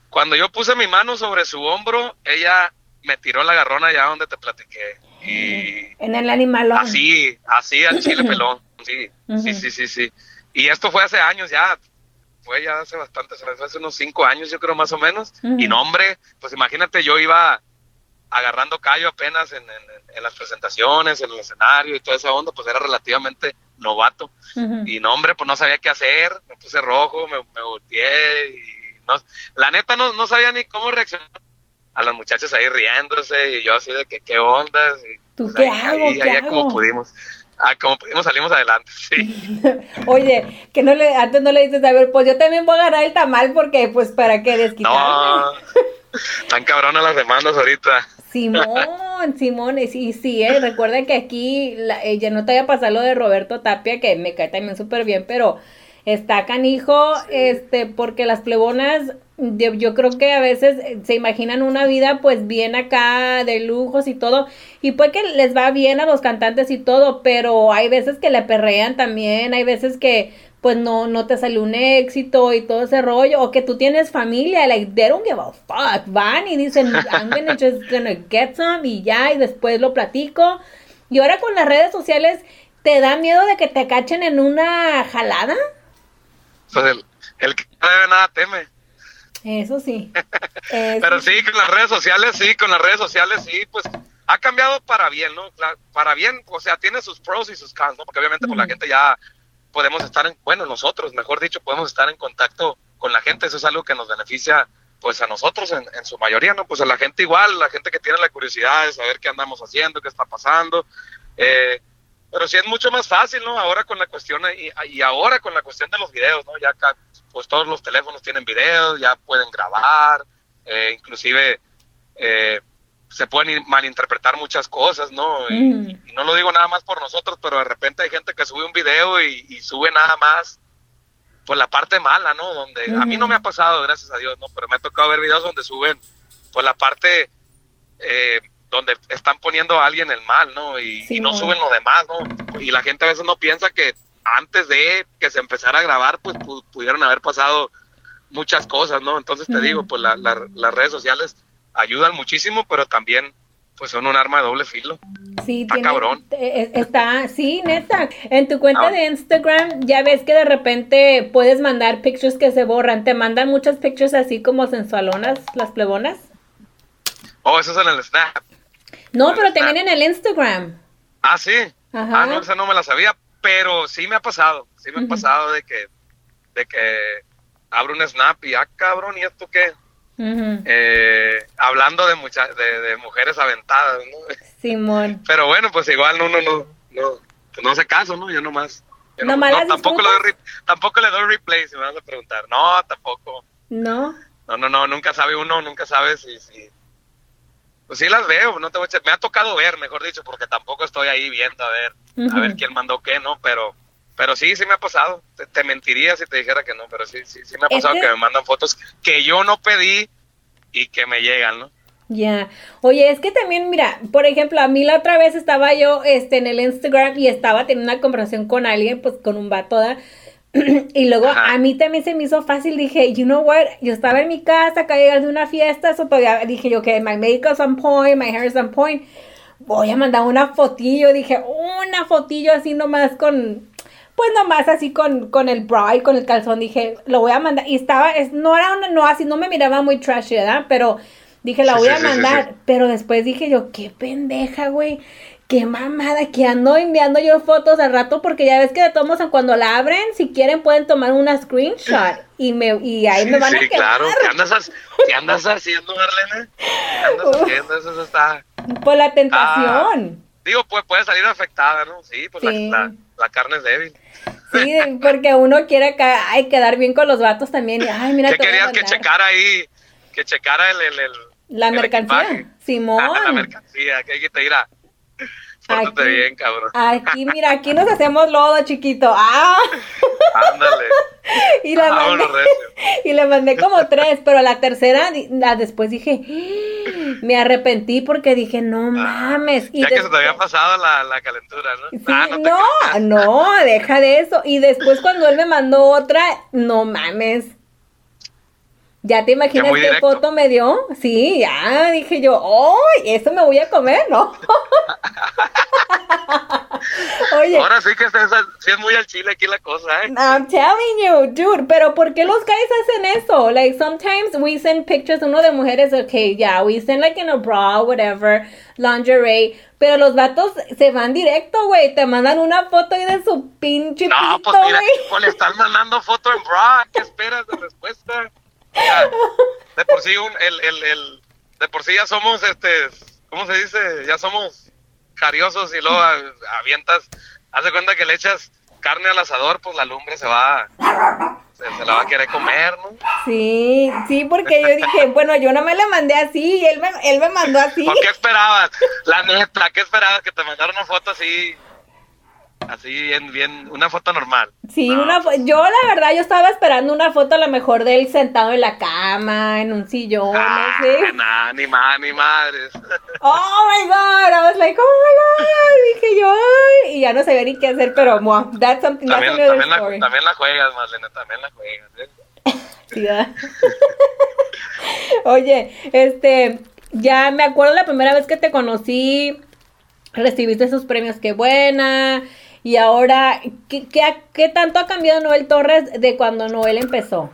Cuando yo puse mi mano sobre su hombro, ella me tiró la garrona allá donde te platiqué. Y En el animalón. así, así al chile pelón. Sí, Ujú. sí, sí, sí, sí. Y esto fue hace años ya, fue ya hace bastante, hace unos cinco años yo creo más o menos. Ujú. Y no, hombre, pues imagínate, yo iba agarrando callo apenas en, en- en las presentaciones, en el escenario y toda esa onda, pues era relativamente novato. Ujú. Y no, hombre, pues no sabía qué hacer, me puse rojo, me, me volteé y no, la neta no, no sabía ni cómo reaccionar. A las muchachas ahí riéndose y yo así de que qué onda. Y, ¿Tú pues, qué ahí- hago? ahí- ¿Qué ahí hago? como pudimos. Ah, como pudimos salimos adelante, sí. Oye, que no le, antes no le dices, a ver, pues yo también voy a agarrar el tamal porque, pues, ¿para qué desquitarme? No, están cabronas las demandas ahorita. Simón, Simón, y sí, sí, eh, recuerda que aquí, la, eh, ya no te vaya a pasar lo de Roberto Tapia, que me cae también súper bien, pero está canijo, este, porque las plebonas, yo, yo creo que a veces eh, se imaginan una vida pues bien acá de lujos y todo, y puede que les va bien a los cantantes y todo, pero hay veces que le perrean también, hay veces que pues no, no te sale un éxito y todo ese rollo, o que tú tienes familia, like, they don't give a fuck, van y dicen, I'm gonna just gonna get some y ya, y después lo platico, y ahora con las redes sociales, ¿te da miedo de que te cachen en una jalada? Pues el, el que no debe nada teme. Eso sí. Eso Pero sí, con las redes sociales, sí, con las redes sociales, sí, pues ha cambiado para bien, ¿no? Para bien, o sea, tiene sus pros y sus cons, ¿no? Porque obviamente pues la gente ya podemos estar en, bueno, nosotros, mejor dicho, podemos estar en contacto con la gente, eso es algo que nos beneficia, pues a nosotros en, en su mayoría, ¿no? Pues a la gente igual, la gente que tiene la curiosidad de saber qué andamos haciendo, qué está pasando, eh, pero sí es mucho más fácil, ¿no? Ahora con la cuestión, y, ahora con la cuestión de los videos, ¿no? Ya acá, pues todos los teléfonos tienen videos, ya pueden grabar, eh, inclusive eh, se pueden malinterpretar muchas cosas, ¿no? Y, no lo digo nada más por nosotros, pero de repente hay gente que sube un video y, y sube nada más, pues la parte mala, ¿no? Donde a mí no me ha pasado, gracias a Dios, ¿no? Pero me ha tocado ver videos donde suben, pues la parte eh, donde están poniendo a alguien el mal, ¿no? Y, y no suben lo demás, ¿no? Y la gente a veces no piensa que antes de que se empezara a grabar, pues pu- pudieron haber pasado muchas cosas, ¿no? Entonces te digo, pues la- la- las redes sociales ayudan muchísimo, pero también pues son un arma de doble filo. Sí, Está tiene- cabrón. eh, Está, sí, neta. En tu cuenta Ah. de Instagram ya ves que de repente puedes mandar pictures que se borran. ¿Te mandan muchas pictures así como sensualonas, las plebonas? Oh, eso es en el Snap. No, En pero también Snap. en el Instagram. Ah, sí. Ajá. Ah, no, esa no me la sabía, pero sí me ha pasado, sí me ha pasado de que, de que abro un Snap y, ah, cabrón, ¿y esto qué? Eh, hablando de, mucha, de, de mujeres aventadas, ¿no? Simón. Pero bueno, pues igual no, no, no, no, hace caso, ¿no? Yo nomás. yo no- ¿Nomás no, tampoco, le doy, tampoco le doy replay si me vas a preguntar. No, tampoco. ¿No? No, no, no, nunca sabe uno, nunca sabe si, si. Pues sí las veo, no te voy a Me ha tocado ver, mejor dicho, porque tampoco estoy ahí viendo a ver, a ver quién mandó qué, ¿no? Pero, pero sí, sí me ha pasado. Te, te mentiría si te dijera que no, pero sí, sí, sí me ha pasado que- que me mandan fotos que yo no pedí y que me llegan, ¿no? Ya. Oye, es que también, mira, por ejemplo, a mí la otra vez estaba yo este, en el Instagram y estaba teniendo una conversación con alguien, pues con un vato, ¿da? y luego Ajá. a mí también se me hizo fácil, dije, you know what, yo estaba en mi casa, acá llegar de una fiesta, eso todavía dije yo que my makeup's on point, my hair is on point, voy a mandar una fotillo, dije, una fotillo así nomás con, pues nomás así con, con el bra y con el calzón, dije, lo voy a mandar, y estaba, es, no era una, no así, no me miraba muy trashy, ¿verdad? Pero dije, la Sí, voy sí, a mandar, sí. pero después dije yo, qué pendeja, güey. Qué mamada, que ando enviando yo fotos al rato porque ya ves que de todos modos cuando la abren, si quieren pueden tomar una screenshot y me y ahí me van a sí, quemar claro. ¿Qué andas, qué andas haciendo, Marlene? ¿Qué andas haciendo? Eso está... por la tentación. Digo, pues puede salir afectada, ¿no? Sí, pues la-. La, la carne es débil. Sí, porque uno quiere ca- ay, quedar bien con los vatos también. y, Ay, mira, ¿Qué a querías que checara ahí? Que checara el... el, el La el mercancía. equipaje. Simón. Ah, la mercancía, que hay que te irá. Pórtate Aquí. bien, cabrón. Aquí, mira, aquí nos hacemos lodo, chiquito. Ah, Ándale. y la mandé, y le mandé como tres, pero la tercera, la después dije, "Ah", me arrepentí porque dije, no mames. Y Ah, Ya que se te había pasado la, la calentura, ¿no? Sí, Ah, no, no, deja de eso. Y después cuando él me mandó otra, no mames. ¿Ya te imaginas qué directo. foto me dio? Sí, ya, dije yo, ¡ay! Eso me voy a comer, ¿no? Oye, Ahora sí que es, sí es muy al chile aquí la cosa, ¿eh? I'm telling you, dude, pero ¿por qué los guys hacen eso? Like, sometimes we send pictures, uno de mujeres, okay, yeah, we send like in a bra, whatever, lingerie, pero los vatos se van directo, güey, te mandan una foto ahí de su pinche No, pito, pues mira, güey. pues le están mandando foto en bra, ¿qué esperas de respuesta? De por sí un, el, el, el, de por sí ya somos, este, ¿cómo se dice? Ya somos jariosos y luego avientas, haz de cuenta que le echas carne al asador, pues la lumbre se va, se, se la va a querer comer, ¿no? Sí, sí, porque yo dije, bueno, yo no me le mandé así y él me, él me mandó así. ¿Por qué esperabas? La neta, ¿qué esperabas? Que te mandara una foto así, así bien, bien, una foto normal. Sí, No, una fo- yo la verdad, yo estaba esperando una foto a lo mejor de él sentado en la cama, en un sillón, Ah, no sé. nah, ni más, ni madres. Oh my god, I was like, oh my god, dije yo, y ya no sabía ni qué hacer, pero bueno, that's something, that's También, también, la, también la juegas, Marlene, también la juegas. ¿eh? Sí. Oye, este, ya me acuerdo la primera vez que te conocí, recibiste esos premios, qué buena, y ahora, ¿qué, qué, qué tanto ha cambiado Noel Torres de cuando Noel empezó?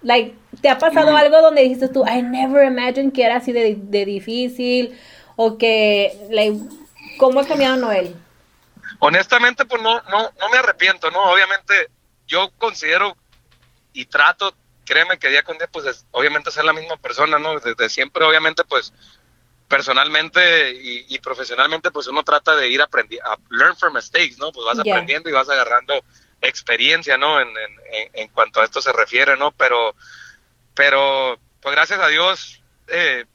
Like, ¿te ha pasado Mm. algo donde dijiste tú, I never imagined que era así de, de difícil, o que, like, ¿cómo ha cambiado Noel? Honestamente, pues no, no, no me arrepiento, ¿no? Obviamente, yo considero y trato, créeme que día con día, pues es- obviamente ser la misma persona, ¿no? Desde siempre, obviamente, pues personalmente y, y profesionalmente, pues uno trata de ir aprendiendo, learn from mistakes, ¿no? Pues vas Yeah. aprendiendo y vas agarrando experiencia, ¿no? En, en, en- cuanto a esto se refiere, ¿no? Pero, pero, pues gracias a Dios, eh,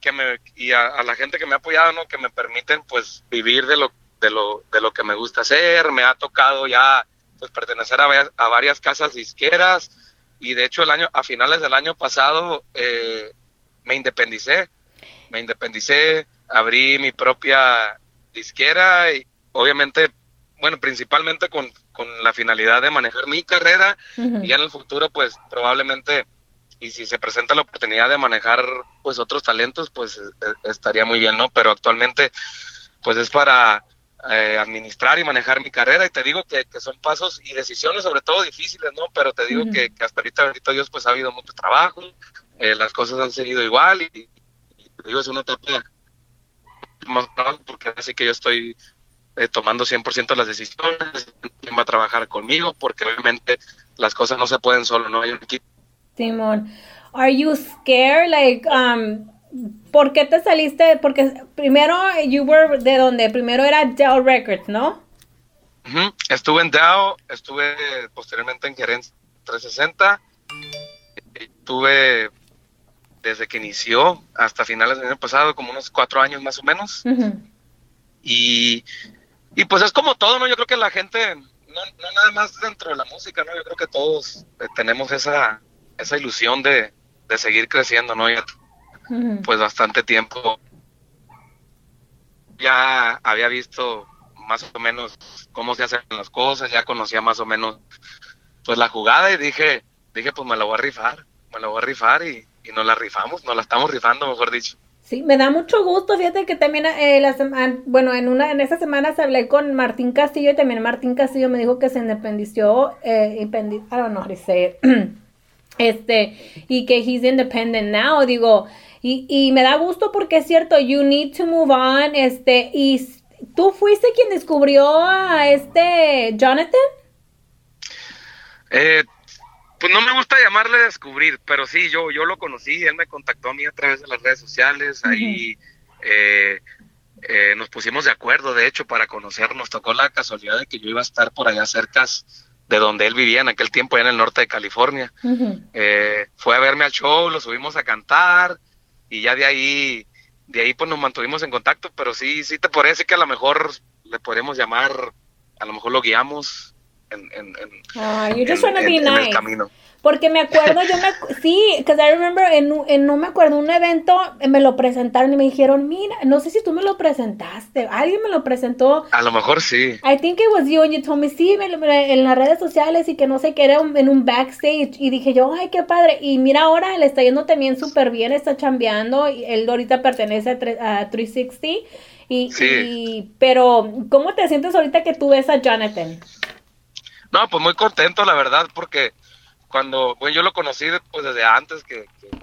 que me, y a, a la gente que me ha apoyado, ¿no? Que me permiten, pues, vivir de lo, de lo, de lo que me gusta hacer. Me ha tocado ya, pues, pertenecer a, varias- a varias casas disqueras. Y de hecho, el año, a finales del año pasado, eh, me independicé. Me independicé, abrí mi propia disquera y obviamente, bueno, principalmente con, con la finalidad de manejar mi carrera Ujú. y ya en el futuro, pues probablemente, y si se presenta la oportunidad de manejar pues otros talentos, pues eh, estaría muy bien, ¿no? Pero actualmente, pues es para eh, administrar y manejar mi carrera y te digo que, que son pasos y decisiones sobre todo difíciles, ¿no? Pero te digo que, que hasta ahorita, bendito Dios, pues ha habido mucho trabajo, eh, las cosas han seguido igual y, y digo, es una etapa más brava porque así que yo estoy eh, tomando 100% las decisiones, quién va a trabajar conmigo, porque obviamente las cosas no se pueden solo, ¿no? Hay un equipo. Simón, are you scared? Like, um, ¿por qué te saliste? Porque primero, you were de donde, primero era Dell Records, ¿no? Ujú. Estuve en DAO, estuve posteriormente en Gerencia 360, estuve desde que inició hasta finales del año pasado, como unos cuatro años más o menos, y, y pues es como todo, ¿no? Yo creo que la gente, no, no nada más dentro de la música, ¿no? Yo creo que todos eh, tenemos esa, esa ilusión de, de seguir creciendo, ¿no? Y a, Ujú. pues bastante tiempo. Ya había visto más o menos cómo se hacen las cosas, ya conocía más o menos pues la jugada y dije, dije pues me la voy a rifar, me la voy a rifar y, y nos la rifamos, nos la estamos rifando, mejor dicho. Sí, me da mucho gusto, fíjate que también eh, la bueno, en una en esas semanas hablé con Martín Castillo y también Martín Castillo me dijo que se independició, eh, independi- I don't know how to say it. este, y que he's independent now, digo, y, y me da gusto porque es cierto, you need to move on, este, y tú fuiste quien descubrió a este Jonathan. Eh, pues no me gusta llamarle descubrir, pero sí, yo, yo lo conocí, él me contactó a mí a través de las redes sociales, ahí eh, eh, nos pusimos de acuerdo, de hecho, para conocernos, tocó la casualidad de que yo iba a estar por allá cerca de donde él vivía en aquel tiempo, allá en el norte de California. Eh, fue a verme al show, lo subimos a cantar y ya de ahí, de ahí pues nos mantuvimos en contacto, pero sí, sí te podría decir que a lo mejor le podríamos llamar, a lo mejor lo guiamos en, en, en, you're en- just en- be en el nice. camino. Porque me acuerdo, yo me, sí, because I remember, en, en, no me acuerdo, un evento, me lo presentaron y me dijeron, mira, no sé si tú me lo presentaste, alguien me lo presentó, A lo mejor sí. I think it was you, and you told me, sí, me lo- me- en las redes sociales y que no sé qué, era un- en un backstage, y dije yo, ay, qué padre, y mira ahora, le está yendo también súper bien, está chambeando, y él ahorita pertenece a, tre- a 360, y, Sí. y- pero, ¿cómo te sientes ahorita que tú ves a Jonathan? No, pues muy contento, la verdad, porque cuando, bueno, yo lo conocí pues desde antes que, que-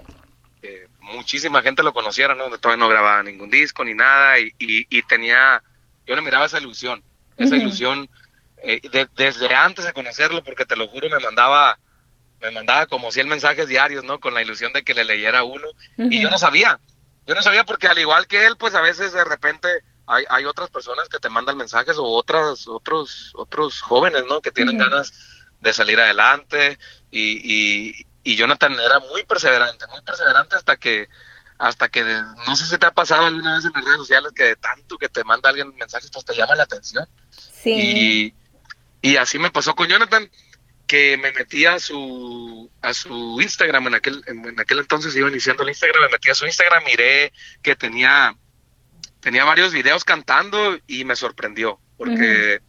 que muchísima gente lo conociera, ¿no? Todavía no grababa ningún disco ni nada y, y- y tenía, yo le miraba esa ilusión, esa ilusión eh, de- desde antes de conocerlo, porque te lo juro, me mandaba, me mandaba como 100 mensajes diarios, ¿no? Con la ilusión de que le leyera uno y yo no sabía, yo no sabía porque al igual que él, pues a veces de repente hay, hay otras personas que te mandan mensajes o otras, otros, otros jóvenes, ¿no? Que tienen ganas de salir adelante y, y, y Jonathan era muy perseverante, muy perseverante hasta que, hasta que, no sé si te ha pasado alguna vez en las redes sociales que de tanto que te manda alguien mensajes, pues te llama la atención. Sí. Y, y así me pasó con Jonathan, que me metí a su, a su Instagram, en aquel, en, en aquel entonces iba iniciando el Instagram, me metí a su Instagram, miré que tenía, tenía varios videos cantando y me sorprendió, porque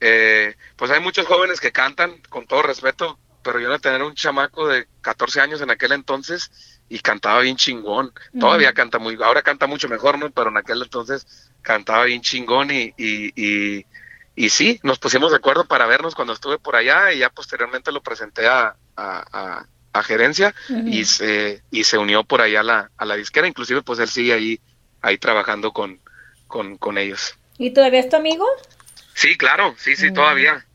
eh, pues hay muchos jóvenes que cantan, con todo respeto, pero Jonathan era un chamaco de 14 años en aquel entonces y cantaba bien chingón. Todavía canta muy, ahora canta mucho mejor, ¿no? Pero en aquel entonces cantaba bien chingón y, y, y, y sí, nos pusimos de acuerdo para vernos cuando estuve por allá y ya posteriormente lo presenté a, a, a- a gerencia y se y se unió por allá a la, a la disquera, inclusive pues él sigue ahí ahí trabajando con, con, con ellos. ¿Y todavía es tu amigo? Sí, claro, sí, sí, Mm. todavía.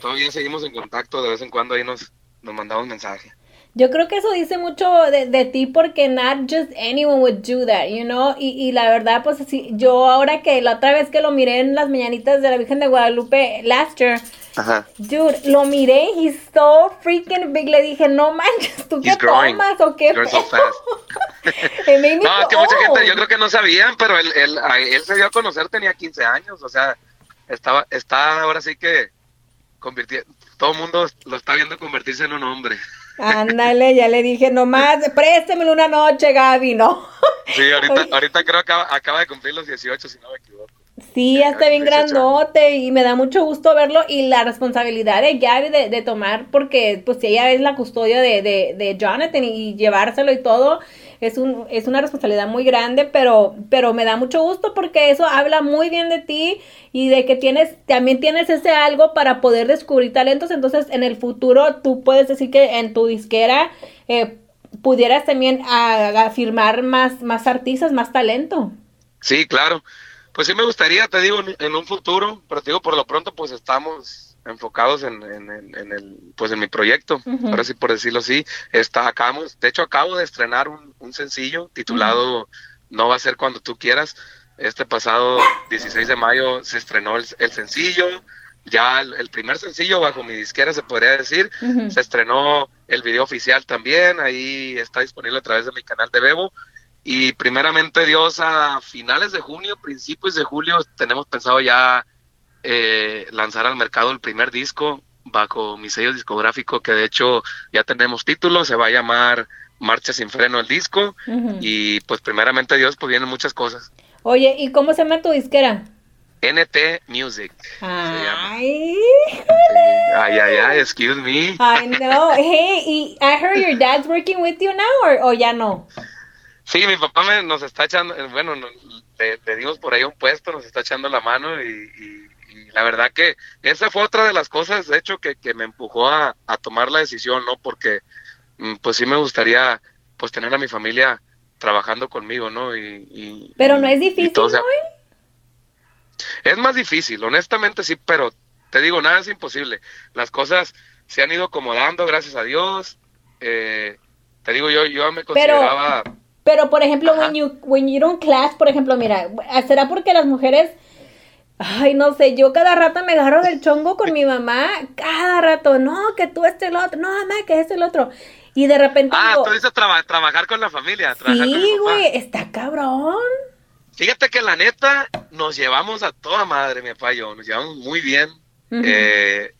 Todavía seguimos en contacto, de vez en cuando ahí nos, nos mandamos mensajes. Yo creo que eso dice mucho de, de ti porque not just anyone would do that, you know, y, y la verdad, pues sí, yo ahora que la otra vez que lo miré en las mañanitas de la Virgen de Guadalupe last year, Ajá. dude, lo miré, he's so freaking big, le dije, no manches, ¿tú qué He's growing. tomas o qué? So pedo?" fast. It made me No, es que mucha gente, yo creo que no sabían, pero él, él, él se dio a conocer, tenía 15 años, o sea, estaba, está ahora sí que convirtiendo, todo el mundo lo está viendo convertirse en un hombre. Ándale, ya le dije, nomás, préstemelo una noche, Gaby, ¿no? Sí, ahorita, ahorita creo que acaba, acaba de cumplir los 18, si no me equivoco. Sí, ya está bien 18 años. grandote y me da mucho gusto verlo y la responsabilidad de Gaby de, de tomar, porque pues si ella es la custodia de, de, de Jonathan y llevárselo y todo, es, un, es una responsabilidad muy grande, pero, pero me da mucho gusto porque eso habla muy bien de ti y de que tienes, también tienes ese algo para poder descubrir talentos, entonces en el futuro tú puedes decir que en tu disquera eh, pudieras también a- a firmar más, más artistas, más talento. Sí, claro. Pues sí me gustaría, te digo, en un futuro, pero te digo, por lo pronto pues estamos enfocados en, en, en- en el, pues en mi proyecto, Ujú. ahora sí por decirlo así, está, acabamos, de hecho acabo de estrenar un, un sencillo titulado No va a ser cuando tú quieras, este pasado 16 de mayo se estrenó el, el sencillo, ya el, el primer sencillo bajo mi disquera se podría decir, se estrenó el video oficial también, ahí está disponible a través de mi canal de Bebo. Y primeramente Dios, a finales de junio, principios de julio, tenemos pensado ya eh, lanzar al mercado el primer disco bajo mi sello discográfico, que de hecho ya tenemos título, se va a llamar Marcha sin freno el disco y pues primeramente Dios pues vienen muchas cosas. Oye, ¿y cómo se llama tu disquera? NT Music. Ay. Ay, ay, ay, excuse me. I know. Hey, y I heard your dad's working with you now, or, o ya no. Sí, mi papá me, nos está echando, bueno, no- le, le dimos por ahí un puesto, nos está echando la mano y, y- y la verdad que esa fue otra de las cosas, de hecho, que, que me empujó a, a tomar la decisión, ¿no? Porque mm, pues sí me gustaría pues tener a mi familia trabajando conmigo, ¿no? Y, y- Pero no es difícil, todo, o sea, ¿no? Es más difícil, honestamente sí, pero te digo, nada es imposible. Las cosas se han ido acomodando, gracias a Dios. Eh, te digo, yo, yo me consideraba... Pero por ejemplo, Ajá. when you when you don't clash, por ejemplo, mira, será porque las mujeres Ay, no sé, yo cada rato me agarro del chongo con mi mamá, cada rato, no, que tú este el otro, no, mamá, que este el otro. Y de repente Ah, digo, tú dices traba- trabajar con la familia. Trabajar sí, güey, está cabrón. Fíjate que la neta nos llevamos a toda madre, mi papá y yo. Nos llevamos muy bien. Eh,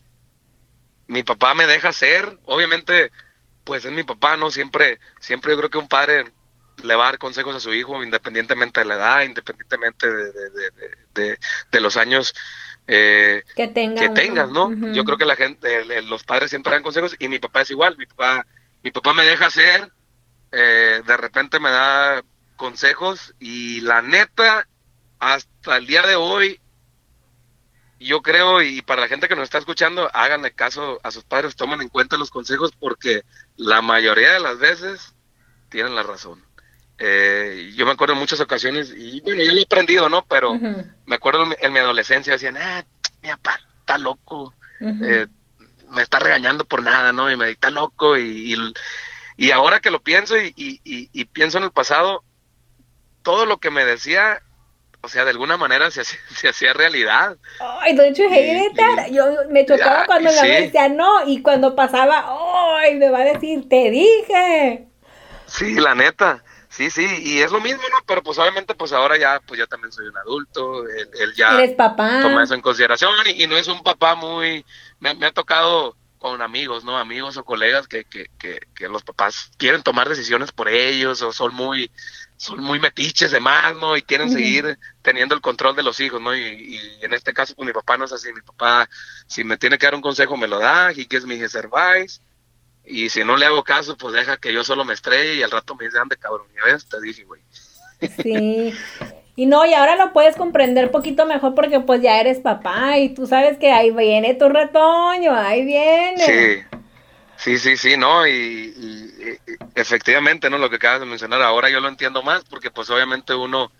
mi papá me deja ser. Obviamente, pues es mi papá, ¿no? Siempre, siempre yo creo que un padre le va a dar consejos a su hijo, independientemente de la edad, independientemente de, de- de- los años eh, Que tenga que tengas, ¿no? Yo creo que la gente, el- el- los padres siempre dan consejos y mi papá es igual. Mi papá, mi papá me deja hacer, eh, de repente me da consejos y la neta, hasta el día de hoy, yo creo, y para la gente que nos está escuchando, háganle caso a sus padres, tomen en cuenta los consejos porque la mayoría de las veces tienen la razón. Eh, yo me acuerdo en muchas ocasiones, y bueno, yo lo he aprendido, ¿no? Pero me acuerdo en mi, en mi adolescencia, decían, ah, mi papá está loco, eh, me está regañando por nada, ¿no? Y me está loco, y, y, y ahora que lo pienso y, y- pienso en el pasado, todo lo que me decía, o sea, de alguna manera se, hacía- se hacía realidad. Ay, don't you hate? Yo me chocaba Ya, cuando la sí. decía no, y cuando pasaba, ay, me va a decir, te dije. Sí, la neta. Sí, sí, y es lo mismo, ¿no? Pero pues obviamente, pues ahora ya, pues yo también soy un adulto, él, él ya... Eres papá. toma eso en consideración y, y no es un papá muy me, me ha tocado con amigos no amigos o colegas que, que, que, que los papás quieren tomar decisiones por ellos o son muy son muy metiches de más no y quieren Ujú. seguir teniendo el control de los hijos no y, y en este caso pues mi papá no es así mi papá si me tiene que dar un consejo me lo da he gives me his advice y si no le hago caso pues deja que yo solo me estrelle y al rato me dice ande cabrón ya ves te dije güey Sí. Y no, y ahora lo puedes comprender poquito mejor porque pues ya eres papá y tú sabes que ahí viene tu retoño, ahí viene. Sí, sí, sí, sí, no, y, y- y- efectivamente, ¿no? Lo que acabas de mencionar ahora yo lo entiendo más, porque pues obviamente uno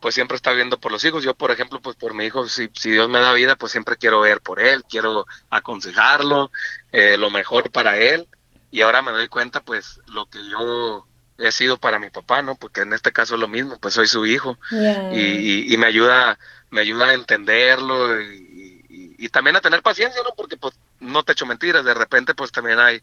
pues siempre está viendo por los hijos. Yo, por ejemplo, pues por mi hijo, si, si Dios me da vida, pues siempre quiero ver por él, quiero aconsejarlo, eh, lo mejor para él. Y ahora me doy cuenta, pues, lo que yo he sido para mi papá, ¿no? Porque en este caso es lo mismo, pues soy su hijo y, y- y me ayuda me ayuda a entenderlo y, y- y también a tener paciencia no porque pues no te echo mentiras de repente pues también hay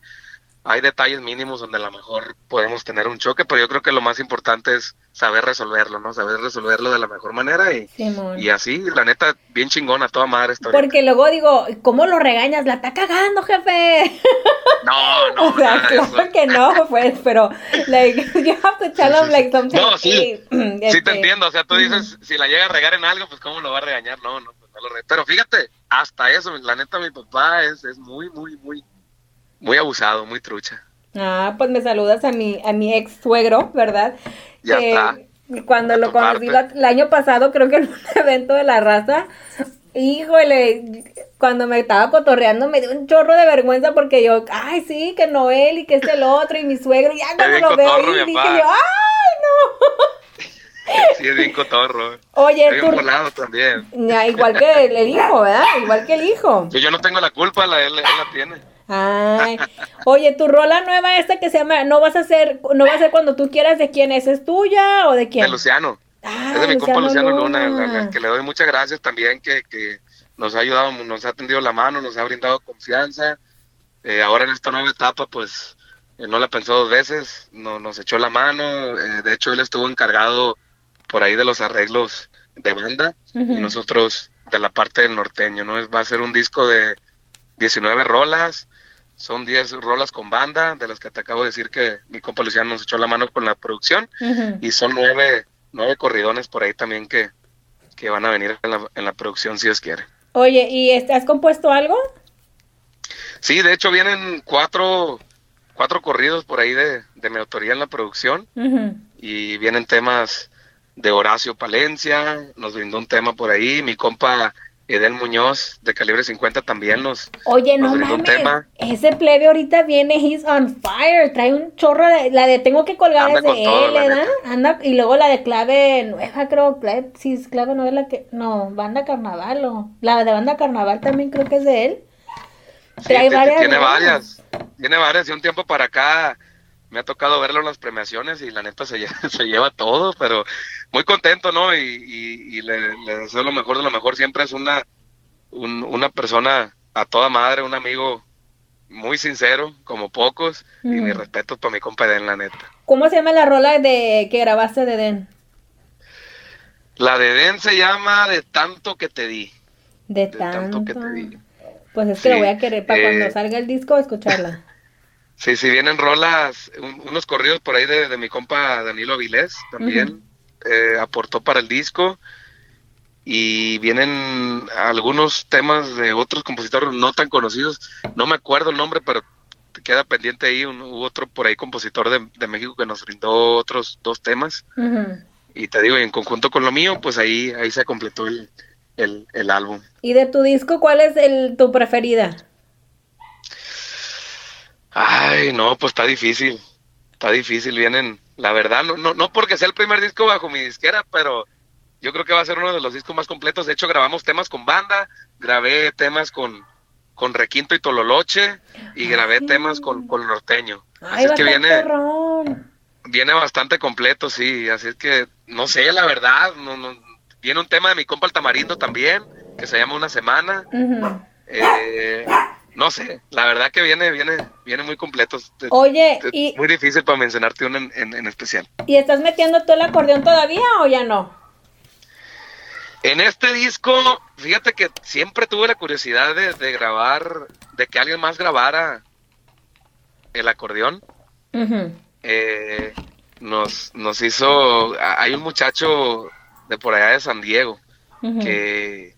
hay detalles mínimos donde a lo mejor podemos tener un choque pero yo creo que lo más importante es saber resolverlo no saber resolverlo de la mejor manera y, Simón. y así la neta bien chingona toda madre esta ahorita. Porque luego digo, ¿cómo lo regañas? La está cagando, jefe. no no o sea, claro que no, pues, pero, like, you have to tell them, like, something. No, sí. Sí este, te entiendo, o sea, tú dices, si la llega a regar en algo, pues cómo lo va a regañar, no, no, pues, no lo re- Pero fíjate, hasta eso, la neta, mi papá es, es muy, muy, muy, muy abusado, muy trucha. Ah, pues me saludas a mi, a mi ex suegro, ¿verdad? Ya está. Cuando lo conocí el año pasado, creo que en un evento de la raza, híjole, cuando me estaba cotorreando me dio un chorro de vergüenza porque yo, ay, sí, que Noel y que es el otro y mi suegro, y ya cuando bien lo veo ahí dije papá. yo, ay, Sí, es bien cotorro. no. Oye, Es bien tú, volado también. ya, igual que el, el hijo, ¿verdad? Igual que el hijo. Yo, yo no tengo la culpa, la, él, él la tiene. Ay, oye, tu rola nueva esta que se llama, no vas a hacer, no va a ser cuando tú quieras, ¿de quién es? ¿Es tuya o de quién? De Luciano. Ah, es de mi compa Luciano Luna, que le doy muchas gracias también, que, que nos ha ayudado, nos ha tendido la mano, nos ha brindado confianza. Eh, ahora en esta nueva etapa, pues eh, no la pensó dos veces, no, nos echó la mano. eh, de hecho, él estuvo encargado por ahí de los arreglos de banda y nosotros de la parte del norteño, ¿no? Va a ser un disco de 19 rolas. Son 10 rolas con banda, de las que te acabo de decir que mi compa Luciano nos echó la mano con la producción, y son nueve, nueve corridones por ahí también que, que van a venir en la, en la producción si Dios quiere. Oye, ¿y has compuesto algo? Sí, de hecho vienen cuatro, cuatro corridos por ahí de, de mi autoría en la producción, y vienen temas de Horacio Palencia, nos brindó un tema por ahí, mi compa Edel Muñoz de calibre 50 también nos, Oye, no nos un mames. tema. Ese plebe ahorita viene, he's on fire. Trae un chorro de. La de tengo que colgar Anda es de con todo, él, ¿verdad? Anda, y luego la de clave nueva, creo. Clave, sí, es clave nueva la que. No, banda carnaval o. La de banda carnaval también creo que es de él. Sí, Trae ti- varias tiene varias, tiene varias, y un tiempo para acá me ha tocado verlo en las premiaciones y la neta se lleva, se lleva todo, pero muy contento, ¿no? Y, y- y le, le deseo lo mejor de lo mejor, siempre es una, un- una persona a toda madre, un amigo muy sincero, como pocos, y mi respeto para mi compa Den, la neta. ¿Cómo se llama la rola de que grabaste de Den? La de Den se llama De tanto que te di. De De tanto que te di. Pues es que lo voy a querer para eh, cuando salga el disco escucharla. Sí, sí, vienen rolas, un- unos corridos por ahí de, de mi compa Danilo Avilés también, eh, aportó para el disco. Y vienen algunos temas de otros compositores no tan conocidos, no me acuerdo el nombre, pero queda pendiente ahí, un, hubo otro por ahí compositor de, de México que nos brindó otros dos temas. Y te digo, en conjunto con lo mío, pues ahí, ahí se completó el, el, el álbum. ¿Y de tu disco cuál es el, tu preferida? Ay, no, pues está difícil. Está difícil, vienen, la verdad, no, no, no porque sea el primer disco bajo mi disquera, pero yo creo que va a ser uno de los discos más completos. De hecho, grabamos temas con banda, grabé temas con, con Requinto y Tololoche y grabé Ay. temas con, con Norteño. Ay, Así es que viene, viene bastante completo, sí. Así es que, no sé, la verdad, no, no, viene un tema de mi compa el Tamarindo también, que se llama Una Semana. Eh, no sé, la verdad que viene, viene, viene muy completo. Oye, es ¿y, muy difícil para mencionarte uno en, en- en especial. ¿y estás metiendo tú el acordeón todavía o ya no? En este disco, fíjate que siempre tuve la curiosidad de, de grabar, de que alguien más grabara el acordeón. Eh, nos, nos hizo, hay un muchacho de por allá de San Diego que,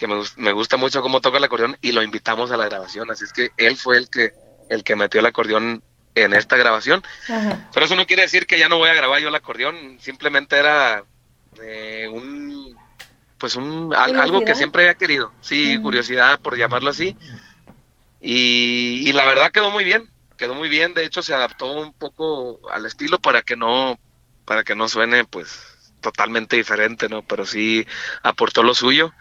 que me, me gusta mucho cómo toca el acordeón y lo invitamos a la grabación. Así es que él fue el que, el que metió el acordeón en esta grabación. Ajá. Pero eso no quiere decir que ya no voy a grabar yo el acordeón, simplemente era eh, un pues un al- algo que siempre había querido, sí, curiosidad por llamarlo así. Y, y la verdad quedó muy bien, quedó muy bien, de hecho se adaptó un poco al estilo para que no para que no suene pues totalmente diferente, ¿no? Pero sí aportó lo suyo.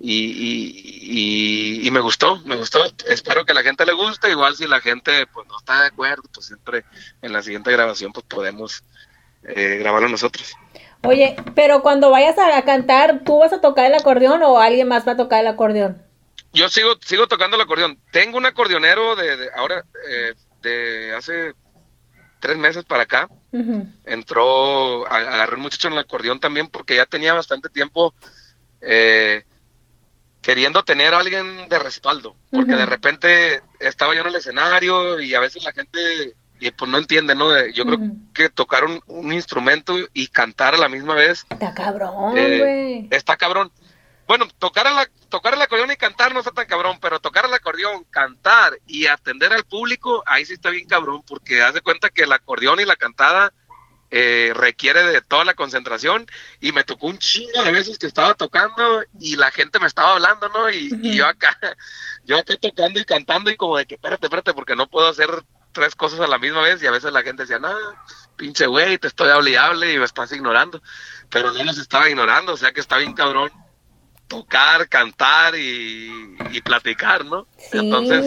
Y, y, y- y me gustó, me gustó. Espero que a la gente le guste. Igual si la gente pues no está de acuerdo, pues siempre en la siguiente grabación pues podemos eh, grabarlo nosotros. Oye, pero cuando vayas a, cantar, ¿tú vas a tocar el acordeón o alguien más va a tocar el acordeón? Yo sigo sigo tocando el acordeón. Tengo un acordeonero de, de ahora eh, de hace tres meses para acá. Entró, agarré un muchacho en el acordeón también porque ya tenía bastante tiempo eh, queriendo tener a alguien de respaldo, porque de repente estaba yo en el escenario y a veces la gente y pues no entiende, ¿no? Yo creo que tocar un, un instrumento y cantar a la misma vez Está cabrón, Eh, güey. está cabrón. Bueno, tocar, a la, tocar el acordeón y cantar no está tan cabrón, pero tocar el acordeón, cantar y atender al público, ahí sí está bien cabrón, porque haz de cuenta que el acordeón y la cantada eh, requiere de toda la concentración y me tocó un chingo de veces que estaba tocando y la gente me estaba hablando, ¿no? Y, yo acá, yo acá tocando y cantando y como de que espérate, espérate, porque no puedo hacer tres cosas a la misma vez y a veces la gente decía, no, pinche güey, te estoy hable y hable y me estás ignorando, pero no los estaba ignorando, o sea que está bien cabrón tocar, cantar y, y platicar, ¿no? Sí, Entonces,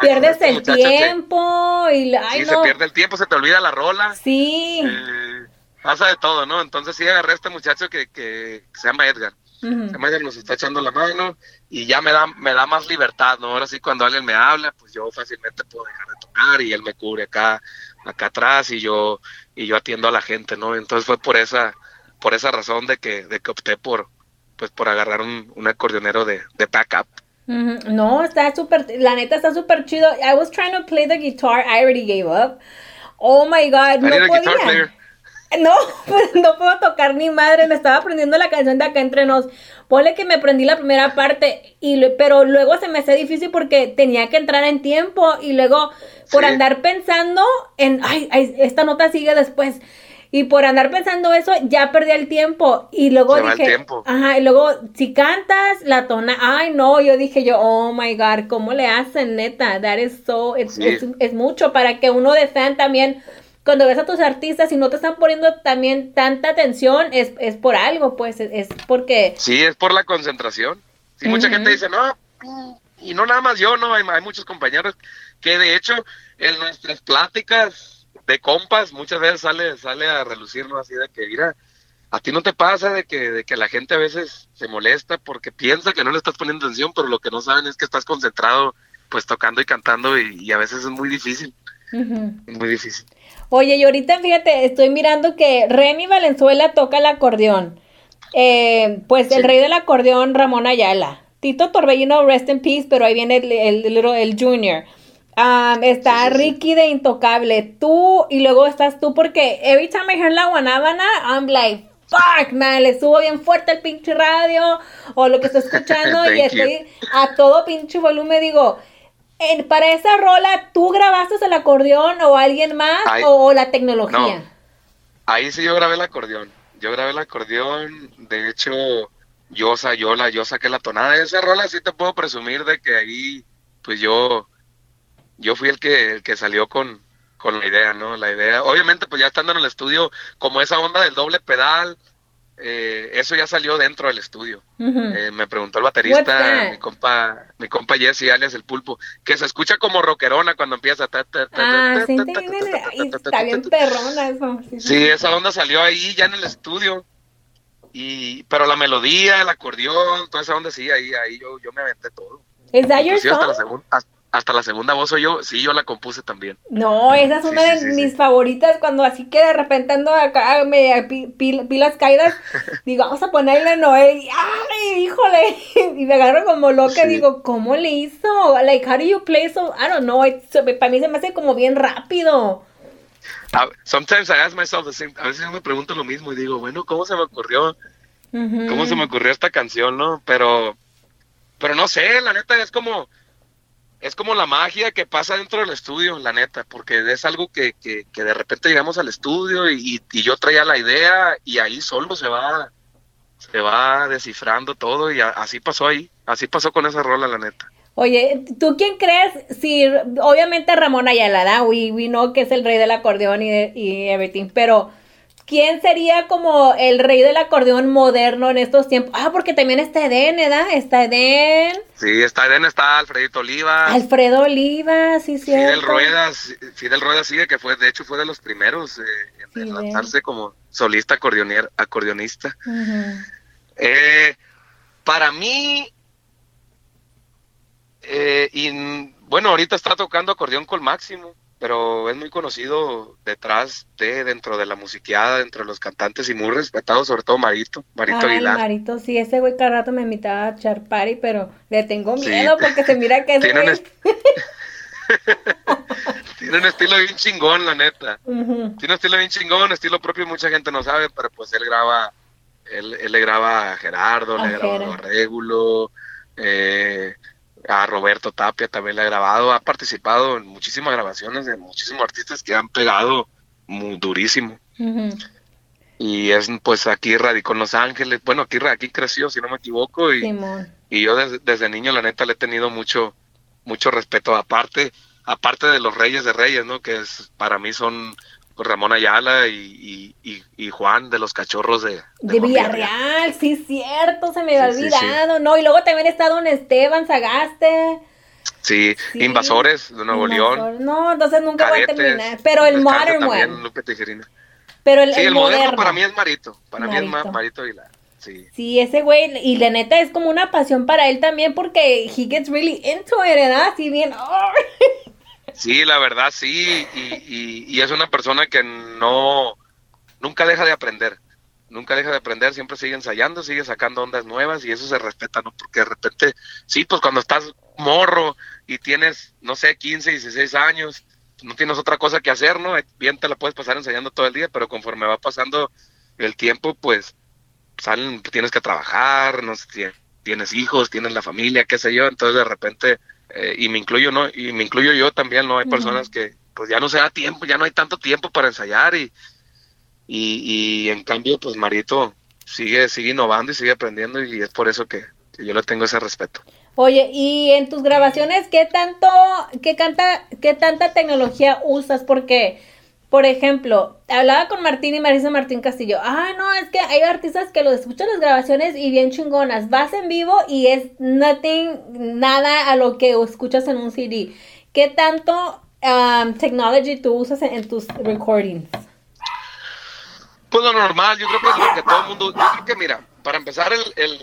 pierdes el tiempo y la- ay sí, no. se pierde el tiempo, se te olvida la rola, Sí. eh, pasa de todo, ¿no? Entonces sí agarré a este muchacho que, que se llama Edgar, se llama Edgar, nos está echando la mano y ya me da, me da más libertad, ¿no? Ahora sí cuando alguien me habla, pues yo fácilmente puedo dejar de tocar y él me cubre acá, acá atrás y yo, y yo atiendo a la gente, ¿no? Entonces fue por esa, por esa razón de que, de que opté por, pues por agarrar un, un acordeonero de, de backup. No, está súper, la neta está súper chido. I was trying to play the guitar, I already gave up. Oh my god, I no a podía. No, pues no puedo tocar ni madre. Me estaba aprendiendo la canción de acá entre nos. Ponle que me aprendí la primera parte, y pero luego se me hacía difícil porque tenía que entrar en tiempo y luego por Sí. andar pensando en, ay, ay, esta nota sigue después. Y por andar pensando eso, ya perdí el tiempo. Y luego Se va el dije, tiempo. ajá, y luego si cantas la tona, ay no, yo dije yo, oh my god, ¿cómo le hacen neta? That is so, it's- Sí. es, es mucho para que uno de fan también, cuando ves a tus artistas y no te están poniendo también tanta atención, es, es por algo, pues, es, es porque, Sí, es por la concentración. Sí, mucha gente dice, no, y no nada más yo, no, hay, hay muchos compañeros que de hecho en nuestras pláticas de compas muchas veces sale sale a relucir, ¿no? Así de que, mira, a ti no te pasa de que, de que la gente a veces se molesta porque piensa que no le estás poniendo atención, pero lo que no saben es que estás concentrado pues tocando y cantando y, y a veces es muy difícil, es muy difícil. Oye, y ahorita fíjate, estoy mirando que Remy Valenzuela toca el acordeón. Eh, pues el rey del acordeón, Ramón Ayala. Tito Torbellino, rest in peace, pero ahí viene el, el, el, el junior. Um, está Sí, sí, sí. Ricky de Intocable, tú, y luego estás tú, porque every time I hear la guanábana, I'm like, fuck, man, le subo bien fuerte el pinche radio, o lo que estoy escuchando, y you. estoy a todo pinche volumen, digo, en- para esa rola, ¿tú grabaste el acordeón o alguien más Ay, o la tecnología? no. Ahí sí yo grabé el acordeón. Yo grabé el acordeón. De hecho, yo, yo, la, yo saqué la tonada de esa rola. Sí te puedo presumir de que ahí, pues yo, yo fui el que, el que salió con, con la idea, ¿no? La idea. Obviamente, pues ya estando en el estudio, como esa onda del doble pedal, eh, eso ya salió dentro del estudio. Ujú. Eh, me preguntó el baterista, mi compa, mi compa Jesse, alias el pulpo, que se escucha como rockerona cuando empieza. Ah, sí, está bien perrona eso. Sí, esa onda salió ahí ya en el estudio. Y, pero la melodía, el acordeón, toda esa onda sí, ahí, ahí yo, yo me aventé todo. ¿Es that your Inclusive hasta la, song? segun- hasta, hasta la segunda voz soy yo, sí, yo la compuse también. No, esa es Sí, una sí, de sí, mis favoritas cuando así que de repente ando acá pil- pilas caídas, digo, vamos a ponerle Noel y ¡ay, híjole! Y me agarro como loca digo, ¿cómo le hizo? Like, how do you play so? I don't know, para mí se me hace como bien rápido. Sometimes I ask myself the same, a veces yo me pregunto lo mismo y digo, bueno, ¿cómo se me ocurrió? ¿Cómo se me ocurrió esta canción, no? Pero, pero no sé, la neta es como, es como la magia que pasa dentro del estudio, la neta, porque es algo que, que, de repente llegamos al estudio y, y yo traía la idea y ahí solo se va, se va descifrando todo y así pasó ahí, así pasó con esa rola, la neta. Oye, ¿tú quién crees? Si, obviamente Ramón Ayala, ¿da? We, we know que es el rey del acordeón y, de- y everything, pero ¿quién sería como el rey del acordeón moderno en estos tiempos? Ah, porque también está Eden, ¿verdad? Está Eden, Sí, está Eden, está Alfredito Oliva, Alfredo Oliva, sí, Fidel cierto. Ruedas, Fidel Ruedas sigue que fue, de hecho fue de los primeros eh, en- Fidel. lanzarse como solista acordeonista. Eh, para mí, eh, y bueno, ahorita está tocando acordeón con Máximo, pero es muy conocido detrás de, dentro de la musiqueada, dentro de los cantantes y muy respetado, sobre todo Marito, Marito Ay, Aguilar. Marito, sí, ese güey cada rato me invitaba a echar party, pero le tengo Sí. miedo porque se mira que ese Tiene güey... Tiene un estilo bien chingón, la neta. Tiene un estilo bien chingón, estilo propio, mucha gente no sabe, pero pues él graba, él, él le graba a Gerardo, A le graba a Régulo, eh, a Roberto Tapia también le ha grabado, ha participado en muchísimas grabaciones de muchísimos artistas que han pegado muy durísimo. Y es pues aquí radicó en Los Ángeles, bueno, aquí, aquí creció, si no me equivoco, y, y yo desde, desde niño la neta le he tenido mucho, mucho respeto, aparte, aparte de los Reyes de Reyes, ¿no? Que es, para mí son Ramón Ayala y, y, y, Juan de los Cachorros de, De Juan Villarreal, sí, cierto, se me había Sí, sí, sí. olvidado, ¿no? Y luego también está Don Esteban Sagaste. Sí. Invasores de Nuevo León. No, entonces nunca voy a terminar. Pero el modern también, one. Lupe Tijerina. Pero el, Sí, el el, moderno, moderno. para mí es Marito. Para mí es Marito. Ma- Marito Aguilar. Sí. Sí, ese güey, y la neta es como una pasión para él también porque he gets really into it, ¿verdad? Así bien, oh. Sí, la verdad sí, y, y, y es una persona que no, nunca deja de aprender. nunca deja de aprender, siempre sigue ensayando, sigue sacando ondas nuevas y eso se respeta, ¿no? Porque de repente, sí, pues cuando estás morro y tienes, no sé, 15, 16 años, no tienes otra cosa que hacer, ¿no? Bien te la puedes pasar ensayando todo el día, pero conforme va pasando el tiempo, pues salen, tienes que trabajar, no sé, tienes hijos, tienes la familia, qué sé yo, entonces de repente, eh, y me incluyo, ¿no? Y me incluyo yo también, ¿no? Hay personas que pues ya no se da tiempo, ya no hay tanto tiempo para ensayar y, y, en cambio, pues Marito sigue, sigue innovando y sigue aprendiendo y es por eso que, yo le tengo ese respeto. Oye, y en tus grabaciones, ¿qué tanto, qué canta, qué tanta tecnología usas? Porque, por ejemplo, hablaba con Martín y Marisa Martín Castillo. Ah, no, es que hay artistas que lo escuchan las grabaciones y bien chingonas. Vas en vivo y es nothing, nada a lo que escuchas en un CD. ¿Qué tanto um, technology tú usas en tus recordings? Pues lo normal, yo creo que, que todo el mundo, yo creo que mira, para empezar el, el,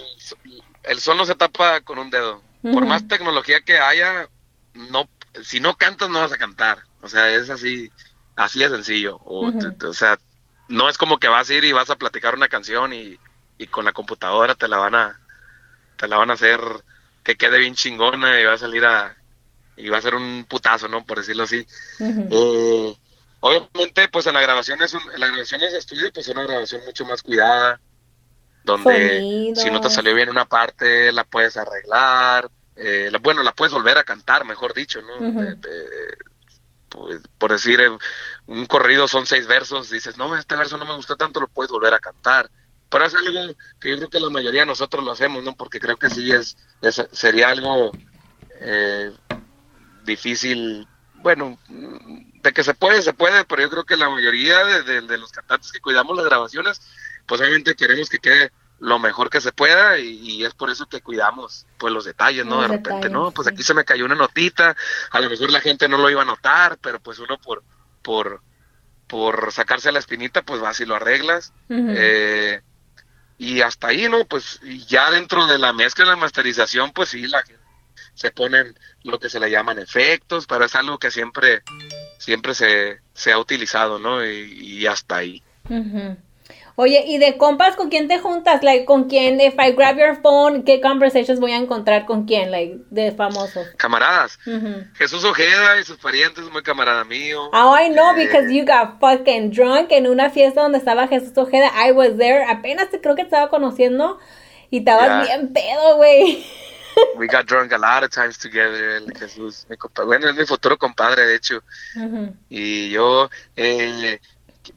el sol no se tapa con un dedo. Por más tecnología que haya, no, si no cantas no vas a cantar. O sea, es así, así de sencillo. O, o sea, no es como que vas a ir y vas a platicar una canción y, y, con la computadora te la van a, te la van a hacer que quede bien chingona y va a salir a, y va a ser un putazo, ¿no? Por decirlo así. Obviamente, pues en la grabación es un, en la grabación de estudio, pues es una grabación mucho más cuidada, donde si no te salió bien una parte, la puedes arreglar, eh, bueno, la puedes volver a cantar, mejor dicho, ¿no? pues, por decir, eh, un corrido son seis versos, dices, no, este verso no me gustó tanto, lo puedes volver a cantar. Pero es algo que yo creo que la mayoría de nosotros lo hacemos, ¿no? Porque creo que sí es, sería algo eh, difícil, bueno, de que se puede, se puede, pero yo creo que la mayoría de, los cantantes que cuidamos las grabaciones, pues obviamente queremos que quede lo mejor que se pueda y, es por eso que cuidamos pues los detalles, ¿no? de repente, ¿no? Pues aquí se me cayó una notita, a lo mejor la gente no lo iba a notar, pero pues uno por por por sacarse la espinita, pues vas y lo arreglas. eh, y hasta ahí, ¿no? Pues ya dentro de la mezcla y la masterización, pues sí, la se ponen lo que se le llaman efectos, pero es algo que siempre, siempre se, se ha utilizado, ¿no? Y, hasta ahí. Oye, ¿y de compas con quién te juntas? Like, ¿con quién? If I grab your phone, ¿qué conversations voy a encontrar con quién? Like, de famosos. Camaradas. Jesús Ojeda y sus parientes, muy camarada mío. Oh, I know, eh, because you got fucking drunk en una fiesta donde estaba Jesús Ojeda. I was there. Apenas te creo que te estaba conociendo y estabas bien pedo, güey. we got drunk a lot of times together, el Jesús, mi bueno, es mi futuro compadre, de hecho. Y yo eh,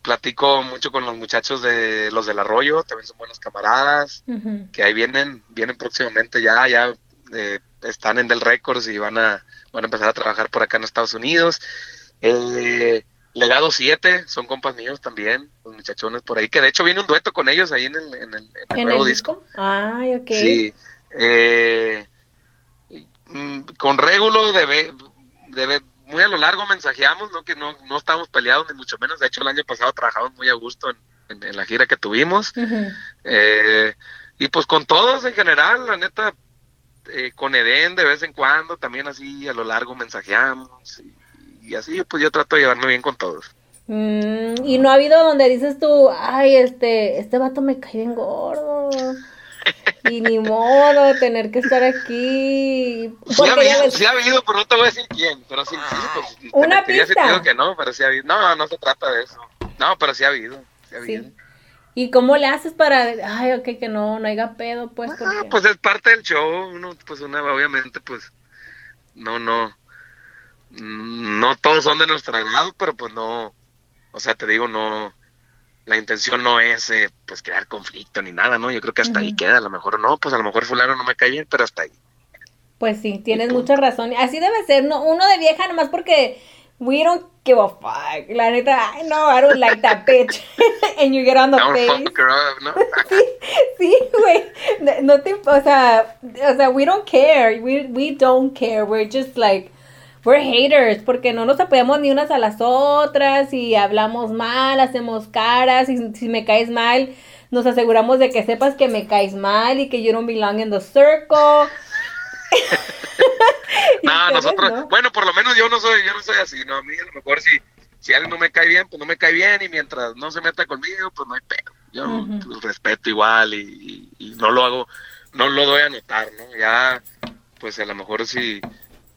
platico mucho con los muchachos de los del arroyo, también son buenos camaradas, que ahí vienen, vienen próximamente ya, ya eh, están en Del Records y van a, van a empezar a trabajar por acá en Estados Unidos. Eh, Legado 7, son compas míos también, los muchachones por ahí, que de hecho viene un dueto con ellos ahí en el, en el, nuevo disco? Ay, ok. Sí, eh, mm, con Régulo debe, debe, muy a lo largo mensajeamos, ¿no? que no, no estamos peleados ni mucho menos. De hecho, el año pasado trabajamos muy a gusto en, la gira que tuvimos. Eh, y pues con todos en general, la neta, eh, con Eden de vez en cuando, también así a lo largo mensajeamos. Y, así, pues yo trato de llevarme bien con todos. Mm, y no ha habido donde dices tú, ay, este, este vato me cae bien gordo. Y ni modo tener que estar aquí. Sí ha, habido, sí ha habido, pero no te voy a decir quién. Pero sí, sí pues, Una pista. que no, pero sí ha habido. No, no se trata de eso. No, pero sí ha habido. Sí ha habido. ¿Y cómo le haces para, ay, ok, que no, no haya pedo, pues? Ah, pues es parte del show, uno, pues una, obviamente, pues, no, no, no todos son de nuestro agrado, pero pues no, o sea, te digo, no, la intención no es eh, pues crear conflicto ni nada, ¿no? Yo creo que hasta ahí queda, a lo mejor no, pues a lo mejor fulano no me cae bien, pero hasta ahí. Pues sí, tienes mucha razón. Así debe ser, no, uno de vieja nomás porque we don't give a fuck. La neta, I know I don't like that bitch. And you get on the face. ¿no? sí, sí, güey. No, te, o sea, o sea, we don't care. We, we don't care. We're just like we're haters, porque no nos apoyamos ni unas a las otras y hablamos mal, hacemos caras y si me caes mal, nos aseguramos de que sepas que me caes mal y que you don't belong in the circle. no, nosotros, bueno, por lo menos yo no soy, yo no soy así, no, a mí a lo mejor si, si alguien no me cae bien, pues no me cae bien y mientras no se meta conmigo, pues no hay pedo. Yo pues, respeto igual y, y- y no lo hago, no lo doy a notar, ¿no? Ya, pues a lo mejor si,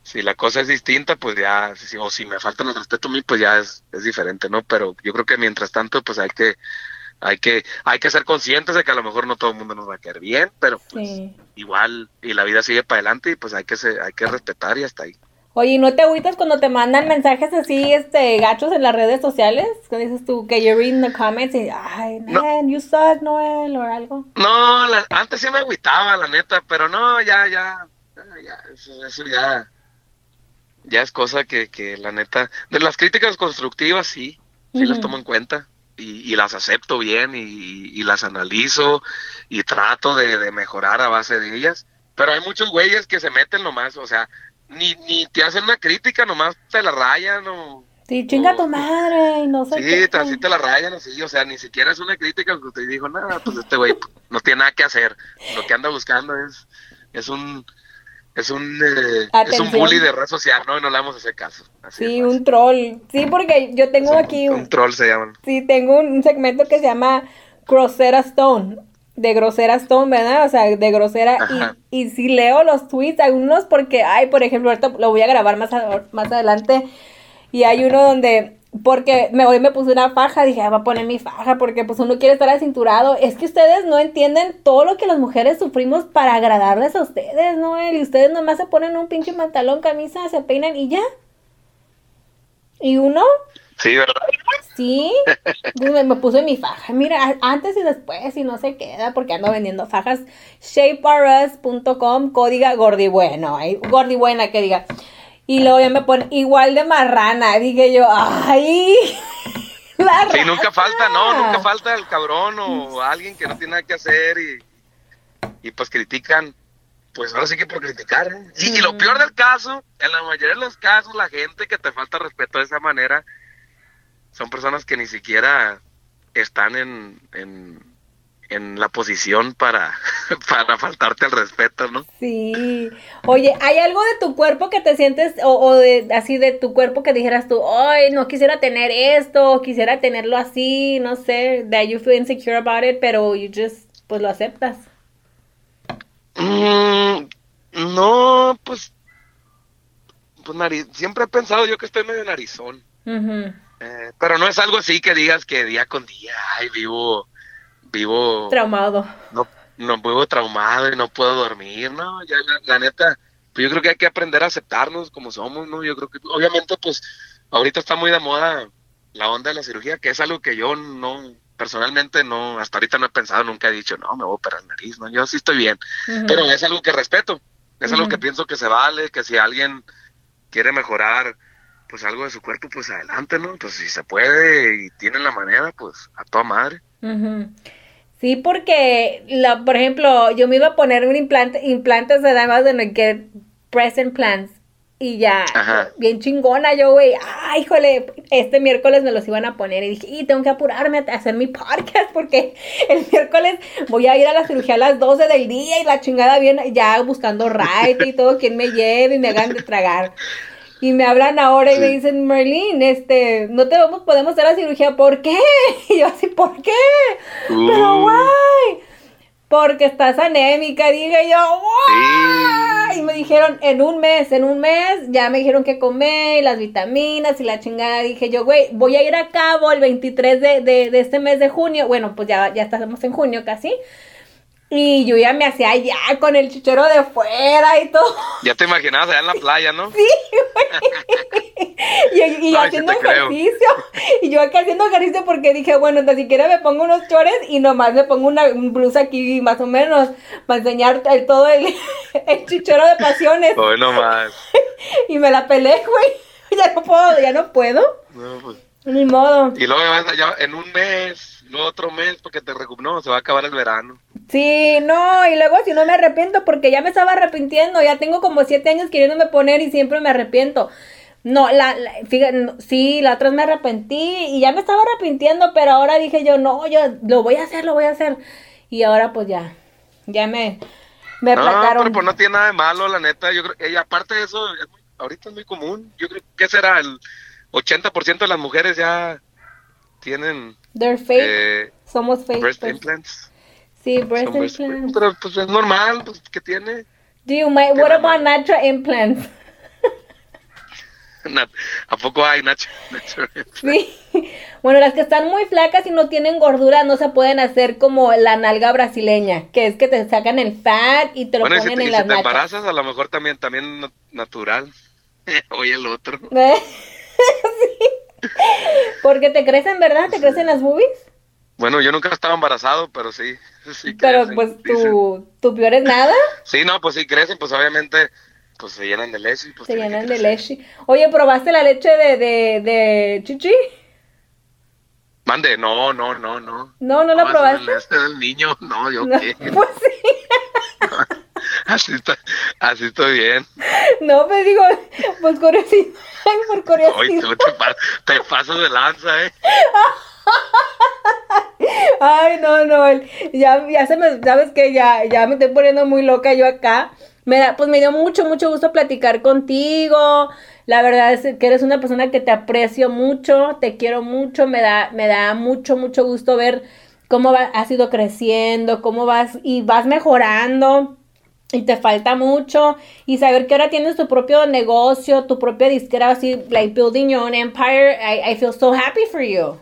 si la cosa es distinta, pues ya, si- o si me falta el respeto a mí, pues ya es, es diferente, ¿no? Pero yo creo que mientras tanto, pues hay que, hay que, hay que ser conscientes de que a lo mejor no todo el mundo nos va a querer bien, pero pues Sí. igual, y la vida sigue para adelante y pues hay que se- hay que respetar y hasta ahí. Oye, ¿y no te agüitas cuando te mandan mensajes así, este, gachos en las redes sociales? Que dices tú que you're reading the comments y, ay, No. man, you suck, Noel, o algo. No, la- antes sí me agüitaba, la neta, pero no, ya, ya, ya, ya, eso, eso ya, ya es cosa que, que la neta, de las críticas constructivas sí, sí las tomo en cuenta y, y las acepto bien y, y las analizo y trato de, de mejorar a base de ellas, pero hay muchos güeyes que se meten nomás, o sea, ni, ni te hacen una crítica, nomás te la rayan o... Sí, chinga tu madre, y no sé Sí, qué. así te la rayan así, o sea, ni siquiera es una crítica que te dijo, nada, pues este güey no tiene nada que hacer, lo que anda buscando es, es un, es un, eh, es un bully de red social, ¿no? Y no le vamos a hacer caso. Así Sí, un troll. Sí, porque yo tengo aquí un, un, troll se llaman. sí, tengo un, un segmento que se llama Grosera Stone. De Grosera Stone, ¿verdad? O sea, de grosera. Y, y sí leo los tweets, algunos porque, ay, por ejemplo, ahorita lo voy a grabar más, a- más adelante. Y hay uno donde, porque me hoy me puse una faja, dije, ah, voy a poner mi faja porque pues uno quiere estar acinturado. Es que ustedes no entienden todo lo que las mujeres sufrimos para agradarles a ustedes, ¿no? Y ustedes nomás se ponen un pinche pantalón, camisa, se peinan y ya. Y uno, Sí, ¿verdad? sí, pues me, me puse mi faja. Mira, antes y después, y no se queda, porque ando vendiendo fajas. shapers.com, código gordibueno. ahí, Gordibuena que diga. Y luego ya me pone igual de marrana. Dije yo, ay. La Sí, nunca falta, no, nunca falta el cabrón o alguien que no tiene nada que hacer y, y pues critican, pues ahora sí que por criticar. Y, y lo peor del caso, en la mayoría de los casos, la gente que te falta respeto de esa manera son personas que ni siquiera están en, en, en la posición para, para faltarte el respeto, ¿no? Sí. Oye, ¿hay algo de tu cuerpo que te sientes, o, o de así de tu cuerpo que dijeras tú, ay, no quisiera tener esto, quisiera tenerlo así, no sé, that you feel insecure about it, pero you just, pues lo aceptas? Mm, no, pues, pues nariz, siempre he pensado yo que estoy medio narizón. Eh, pero no es algo así que digas que día con día, ay, vivo, vivo, Traumado. no, no vivo traumado y no puedo dormir, no, ya la, la neta, pues yo creo que hay que aprender a aceptarnos como somos, ¿no? Yo creo que, obviamente, pues, ahorita está muy de moda la onda de la cirugía, que es algo que yo no, personalmente no, hasta ahorita no he pensado, nunca he dicho, no, me voy a operar nariz, no, yo sí estoy bien, pero es algo que respeto, es algo que pienso que se vale, que si alguien quiere mejorar pues algo de su cuerpo, pues adelante, ¿no? Pues si se puede y tienen la manera, pues a toda madre. Ujú. Sí, porque, la, por ejemplo, yo me iba a poner un implante, implantes de damas de get breast implants y ya, Ajá. bien chingona yo, güey, ay, híjole, este miércoles me los iban a poner y dije, y tengo que apurarme a hacer mi podcast porque el miércoles voy a ir a la cirugía a las 12 del día y la chingada bien, ya buscando ride y todo, quien me lleve y me hagan de tragar. Y me hablan ahora y me dicen, Merlin, este, no te vamos, podemos hacer la cirugía, ¿por qué? Y yo así, ¿por qué? Pero Uh. guay, porque estás anémica, dije yo, guay. Sí. Y me dijeron, en un mes, en un mes, ya me dijeron que comer, y las vitaminas y la chingada. Dije yo, güey, voy a ir a cabo el 23 de, de, de este mes de junio. Bueno, pues ya, ya estamos en junio casi. Y yo ya me hacía allá con el chichero de fuera y todo. Ya te imaginabas allá en la playa, ¿no? Y, y Ay, haciendo sí creo. ejercicio. Y yo acá haciendo ejercicio porque dije, bueno, ni siquiera me pongo unos chores y nomás me pongo una un blusa aquí más o menos para enseñar el- todo el, el chichero de pasiones. Hoy nomás. Y me la pelé, güey. Ya no puedo, ya no puedo. No, pues. Ni modo. Y luego vas allá en un mes, luego otro mes, porque te recu- no, se va a acabar el verano. Sí, no, y luego si no me arrepiento porque ya me estaba arrepintiendo, ya tengo como siete años queriéndome poner y siempre me arrepiento. No, la, la fíjate, no, sí, la otra vez me arrepentí y ya me estaba arrepintiendo, pero ahora dije yo, no, yo lo voy a hacer, lo voy a hacer. Y ahora pues ya, ya me, me No, aplacaron. pero pues no tiene nada de malo, la neta. Yo creo, y aparte de eso, es muy- ahorita es muy común. Yo creo que será el 80% de las mujeres ya tienen They're fake. Eh, Somos fake. breast pues. implants. Sí, breast Son breast- implants. Pero pues es normal, pues ¿qué tiene? Mind, Qué what about natural implants? ¿A poco hay Nacho? Nacho? Sí. Bueno, las que están muy flacas y no tienen gordura no se pueden hacer como la nalga brasileña, que es que te sacan el fat y te lo Bueno, y si ponen te, y en si las te nachas. embarazas, a lo mejor también, también na- natural. Oye, el otro. Sí. Porque te crecen, ¿verdad? ¿Te crecen las boobies? Bueno, yo nunca estaba embarazado, pero sí. sí Pero crecen, pues tu, tu peor es nada, Sí, no, pues sí crecen, pues obviamente, pues se llenan de leche. Pues se llenan de leche. Oye, ¿probaste la leche de, de, de chichi? Mande, no, no, no, no. No, no la probaste. es el- ese es el niño, no, yo No, qué. pues sí. Así, está, así estoy bien. No, me digo, pues curiosidad, ay, por curiosidad. tú te, te pasas de lanza, ¿eh? Ay, no, no, ya, ya se me, sabes que ya, ya me estoy poniendo muy loca yo acá. Me da, pues me dio mucho, mucho gusto platicar contigo. La verdad es que eres una persona que te aprecio mucho, te quiero mucho, me da, me da mucho, mucho gusto ver cómo va- has ido creciendo, cómo vas y vas mejorando. Y te falta mucho. Y saber que ahora tienes tu propio negocio, tu propia disquera, así, like building your own empire. I, I feel so happy for you.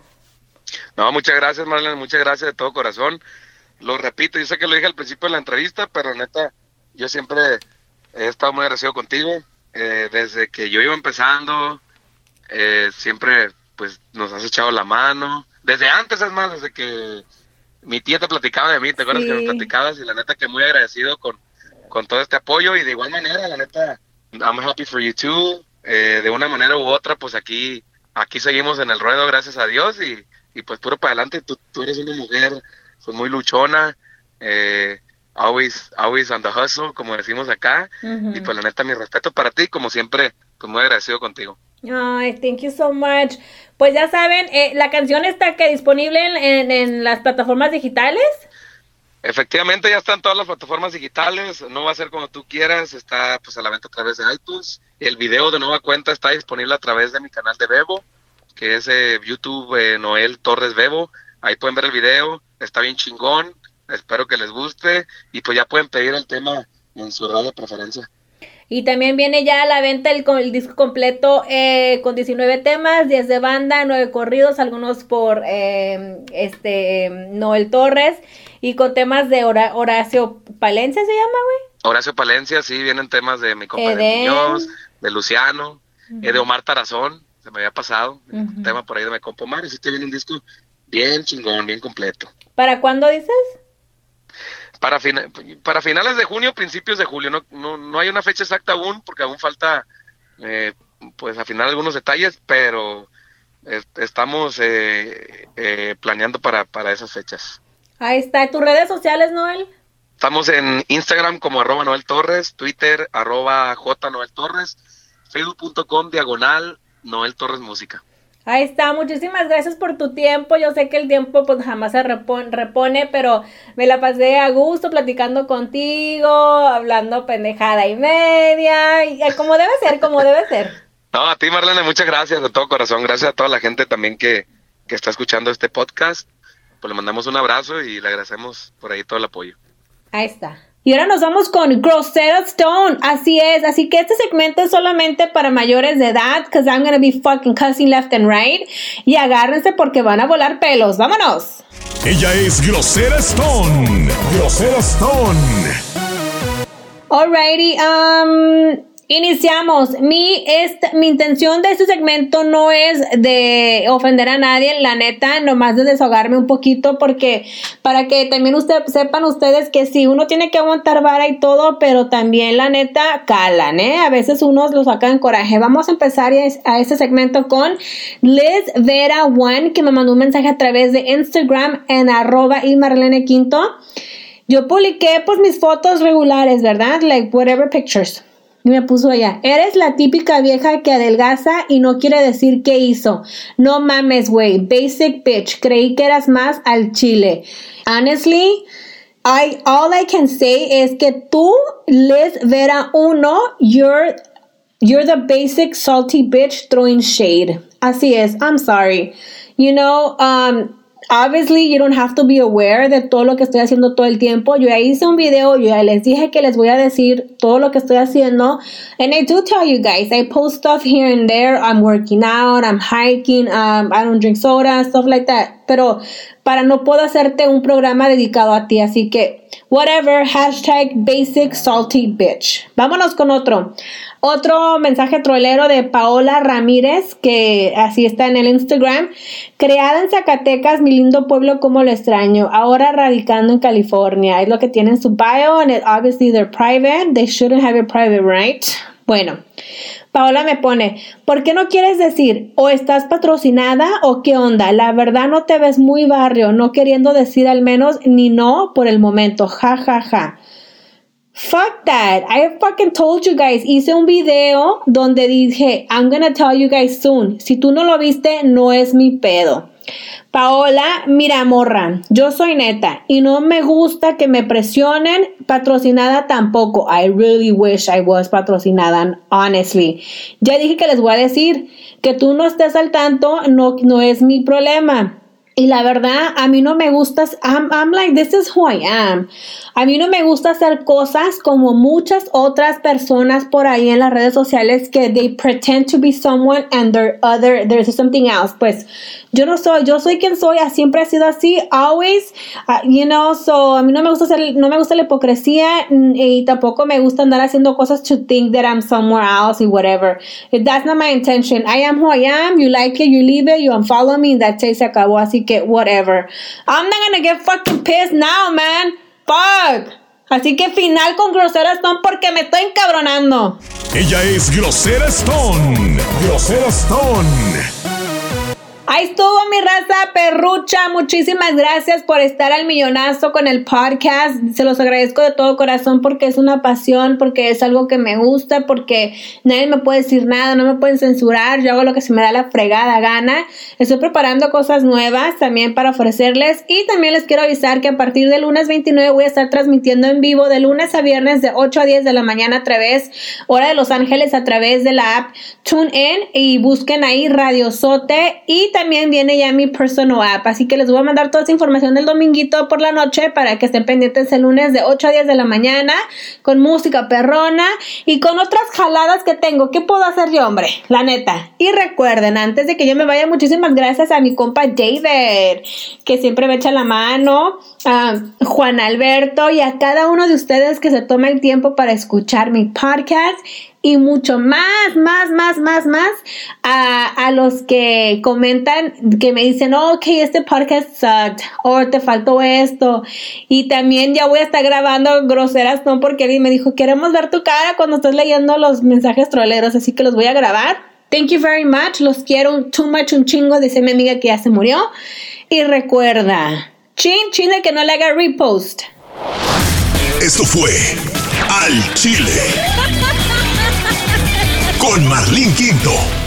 No, muchas gracias, Marlene, muchas gracias de todo corazón. Lo repito, yo sé que lo dije al principio de la entrevista, pero neta, yo siempre he estado muy agradecido contigo. Eh, desde que yo iba empezando, eh, siempre pues nos has echado la mano. Desde antes, es más, desde que mi tía te platicaba de mí, ¿te acuerdas que me platicabas? Y la neta que muy agradecido con, con todo este apoyo y de igual manera, la neta, I'm happy for you too. Eh, de una manera u otra, pues aquí, aquí seguimos en el ruedo, gracias a Dios y, y pues puro para adelante. Tú, tú eres una mujer pues, muy luchona, eh, always, always on the hustle, como decimos acá. Y pues la neta, mi respeto para ti, como siempre, pues muy agradecido contigo. Ay, thank you so much. Pues ya saben, eh, la canción está que disponible en, en- en las plataformas digitales. Efectivamente, ya están todas las plataformas digitales, no va a ser como tú quieras, está pues a la venta a través de iTunes. El video de nueva cuenta está disponible a través de mi canal de Bebo, que es YouTube eh, Noel Torres Bebo. Ahí pueden ver el video, está bien chingón, espero que les guste y pues ya pueden pedir el tema en su radio de preferencia. Y también viene ya a la venta el, el disco completo eh, con 19 temas, 10 de banda, 9 corridos, algunos por eh, este Noel Torres y con temas de Hora- Horacio Palencia se llama, güey. Horacio Palencia, sí, vienen temas de mi compa de Edén. Muñoz, de Luciano, eh, de Omar Tarazón, se me había pasado, un Ujú. tema por ahí de mi compa Omar, y sí te viene un disco bien chingón, bien completo. ¿Para cuándo dices? Para, fina- para finales de junio, principios de julio, no, no, no hay una fecha exacta aún, porque aún falta eh, pues afinar algunos detalles, pero es- estamos eh, eh, planeando para, para esas fechas. Ahí está, tus redes sociales, Noel. Estamos en Instagram como arroba Noel Torres, Twitter arroba J Noel Torres, facebook.com diagonal Noel Torres Música. Ahí está, muchísimas gracias por tu tiempo. Yo sé que el tiempo pues jamás se repon- repone, pero me la pasé a gusto platicando contigo, hablando pendejada y media, y eh, como debe ser, como debe ser. No, a ti Marlene, muchas gracias de todo corazón, gracias a toda la gente también que, que está escuchando este podcast. Pues le mandamos un abrazo y le agradecemos por ahí todo el apoyo. Ahí está. Y ahora nos vamos con Grosero Stone. Así es. Así que este segmento es solamente para mayores de edad. Because I'm gonna be fucking cussing left and right. Y agárrense porque van a volar pelos. ¡Vámonos! Ella es Grosera Stone. Grosera Stone. Alrighty, um, iniciamos. Mi, esta- mi intención de este segmento no es de ofender a nadie, la neta, nomás de desahogarme un poquito, porque para que también usted, sepan ustedes que sí, uno tiene que aguantar vara y todo, pero también la neta calan, ¿eh? A veces unos lo sacan coraje. Vamos a empezar a este segmento con Liz Vera One, que me mandó un mensaje a través de Instagram en arroba y Marlene Quinto. Yo publiqué pues mis fotos regulares, ¿verdad? Like whatever pictures. Y me puso allá, eres la típica vieja que adelgaza y no quiere decir qué hizo. No mames, güey. Basic bitch. Creí que eras más al chile. Honestly, I, all I can say es que tú, Liz Vera Uno, you're, you're the basic salty bitch throwing shade. Así es. I'm sorry. You know, um, obviously you don't have to be aware de todo lo que estoy haciendo todo el tiempo. Yo ya hice un video, yo ya les dije que les voy a decir todo lo que estoy haciendo. And I do tell you guys, I post stuff here and there. I'm working out, I'm hiking, um, I don't drink soda, stuff like that. Pero para no puedo hacerte un programa dedicado a ti, así que whatever, hashtag basic salty bitch. Vámonos con otro. Otro mensaje trolero de Paola Ramírez, que así está en el Instagram. Creada en Zacatecas, mi lindo pueblo, como lo extraño. Ahora radicando en California. Es lo que tiene en su bio, and it, obviously they're private. They shouldn't have it private, right? Bueno, Paola me pone, ¿por qué no quieres decir o estás patrocinada o qué onda? La verdad no te ves muy barrio, no queriendo decir al menos ni no por el momento. Ja, ja, ja. Fuck that. I fucking told you guys. Hice un video donde dije, I'm gonna tell you guys soon. Si tú no lo viste, no es mi pedo. Paola, mira, morra, yo soy neta y no me gusta que me presionen. Patrocinada tampoco. I really wish I was patrocinada, honestly. Ya dije que les voy a decir que tú no estés al tanto, no, no es mi problema. Y la verdad, a mí no me gusta, I'm, like, this is who I am. A mí no me gusta hacer cosas como muchas otras personas por ahí en las redes sociales que they pretend to be someone and they're other, there's something else. Pues yo no soy, yo soy quien soy, siempre he sido así, always, uh, you know, so a mí no me gusta hacer, no me gusta la hipocresía mm, y tampoco me gusta andar haciendo cosas to think that I'm somewhere else y whatever. That's not my intention. I am who I am, you like it, you leave it, you unfollow me, that's it, se acabó, así que whatever. I'm not gonna get fucking pissed now, man. Fuck. Así que final con Grosera Stone porque me estoy encabronando. Ella es Grosera Stone. Grosera Stone. Ahí estuvo mi raza perrucha. Muchísimas gracias por estar al millonazo con el podcast. Se los agradezco de todo corazón porque es una pasión, porque es algo que me gusta, porque nadie me puede decir nada, no me pueden censurar. Yo hago lo que se me da la fregada gana. Estoy preparando cosas nuevas también para ofrecerles. Y también les quiero avisar que a partir del lunes 29 voy a estar transmitiendo en vivo de lunes a viernes de 8 a 10 de la mañana a través, hora de Los Ángeles, a través de la app TuneIn. Y busquen ahí Radio Sote. Y también viene ya mi personal app, así que les voy a mandar toda esa información del dominguito por la noche para que estén pendientes el lunes de 8 a 10 de la mañana con música perrona y con otras jaladas que tengo. ¿Qué puedo hacer yo, hombre? La neta. Y recuerden, antes de que yo me vaya, muchísimas gracias a mi compa David, que siempre me echa la mano, a Juan Alberto y a cada uno de ustedes que se toma el tiempo para escuchar mi podcast y mucho más, más, más, más, más a, los que comentan, que me dicen, oh, ok, este podcast sucked, o te faltó esto. Y también ya voy a estar grabando groseras, ¿no? Porque alguien me dijo, queremos ver tu cara cuando estás leyendo los mensajes troleros, así que los voy a grabar. Thank you very much, los quiero too much, un chingo, dice mi amiga que ya se murió. Y recuerda, chin, de que no le haga repost. Esto fue Al Chile con Marlene Quinto.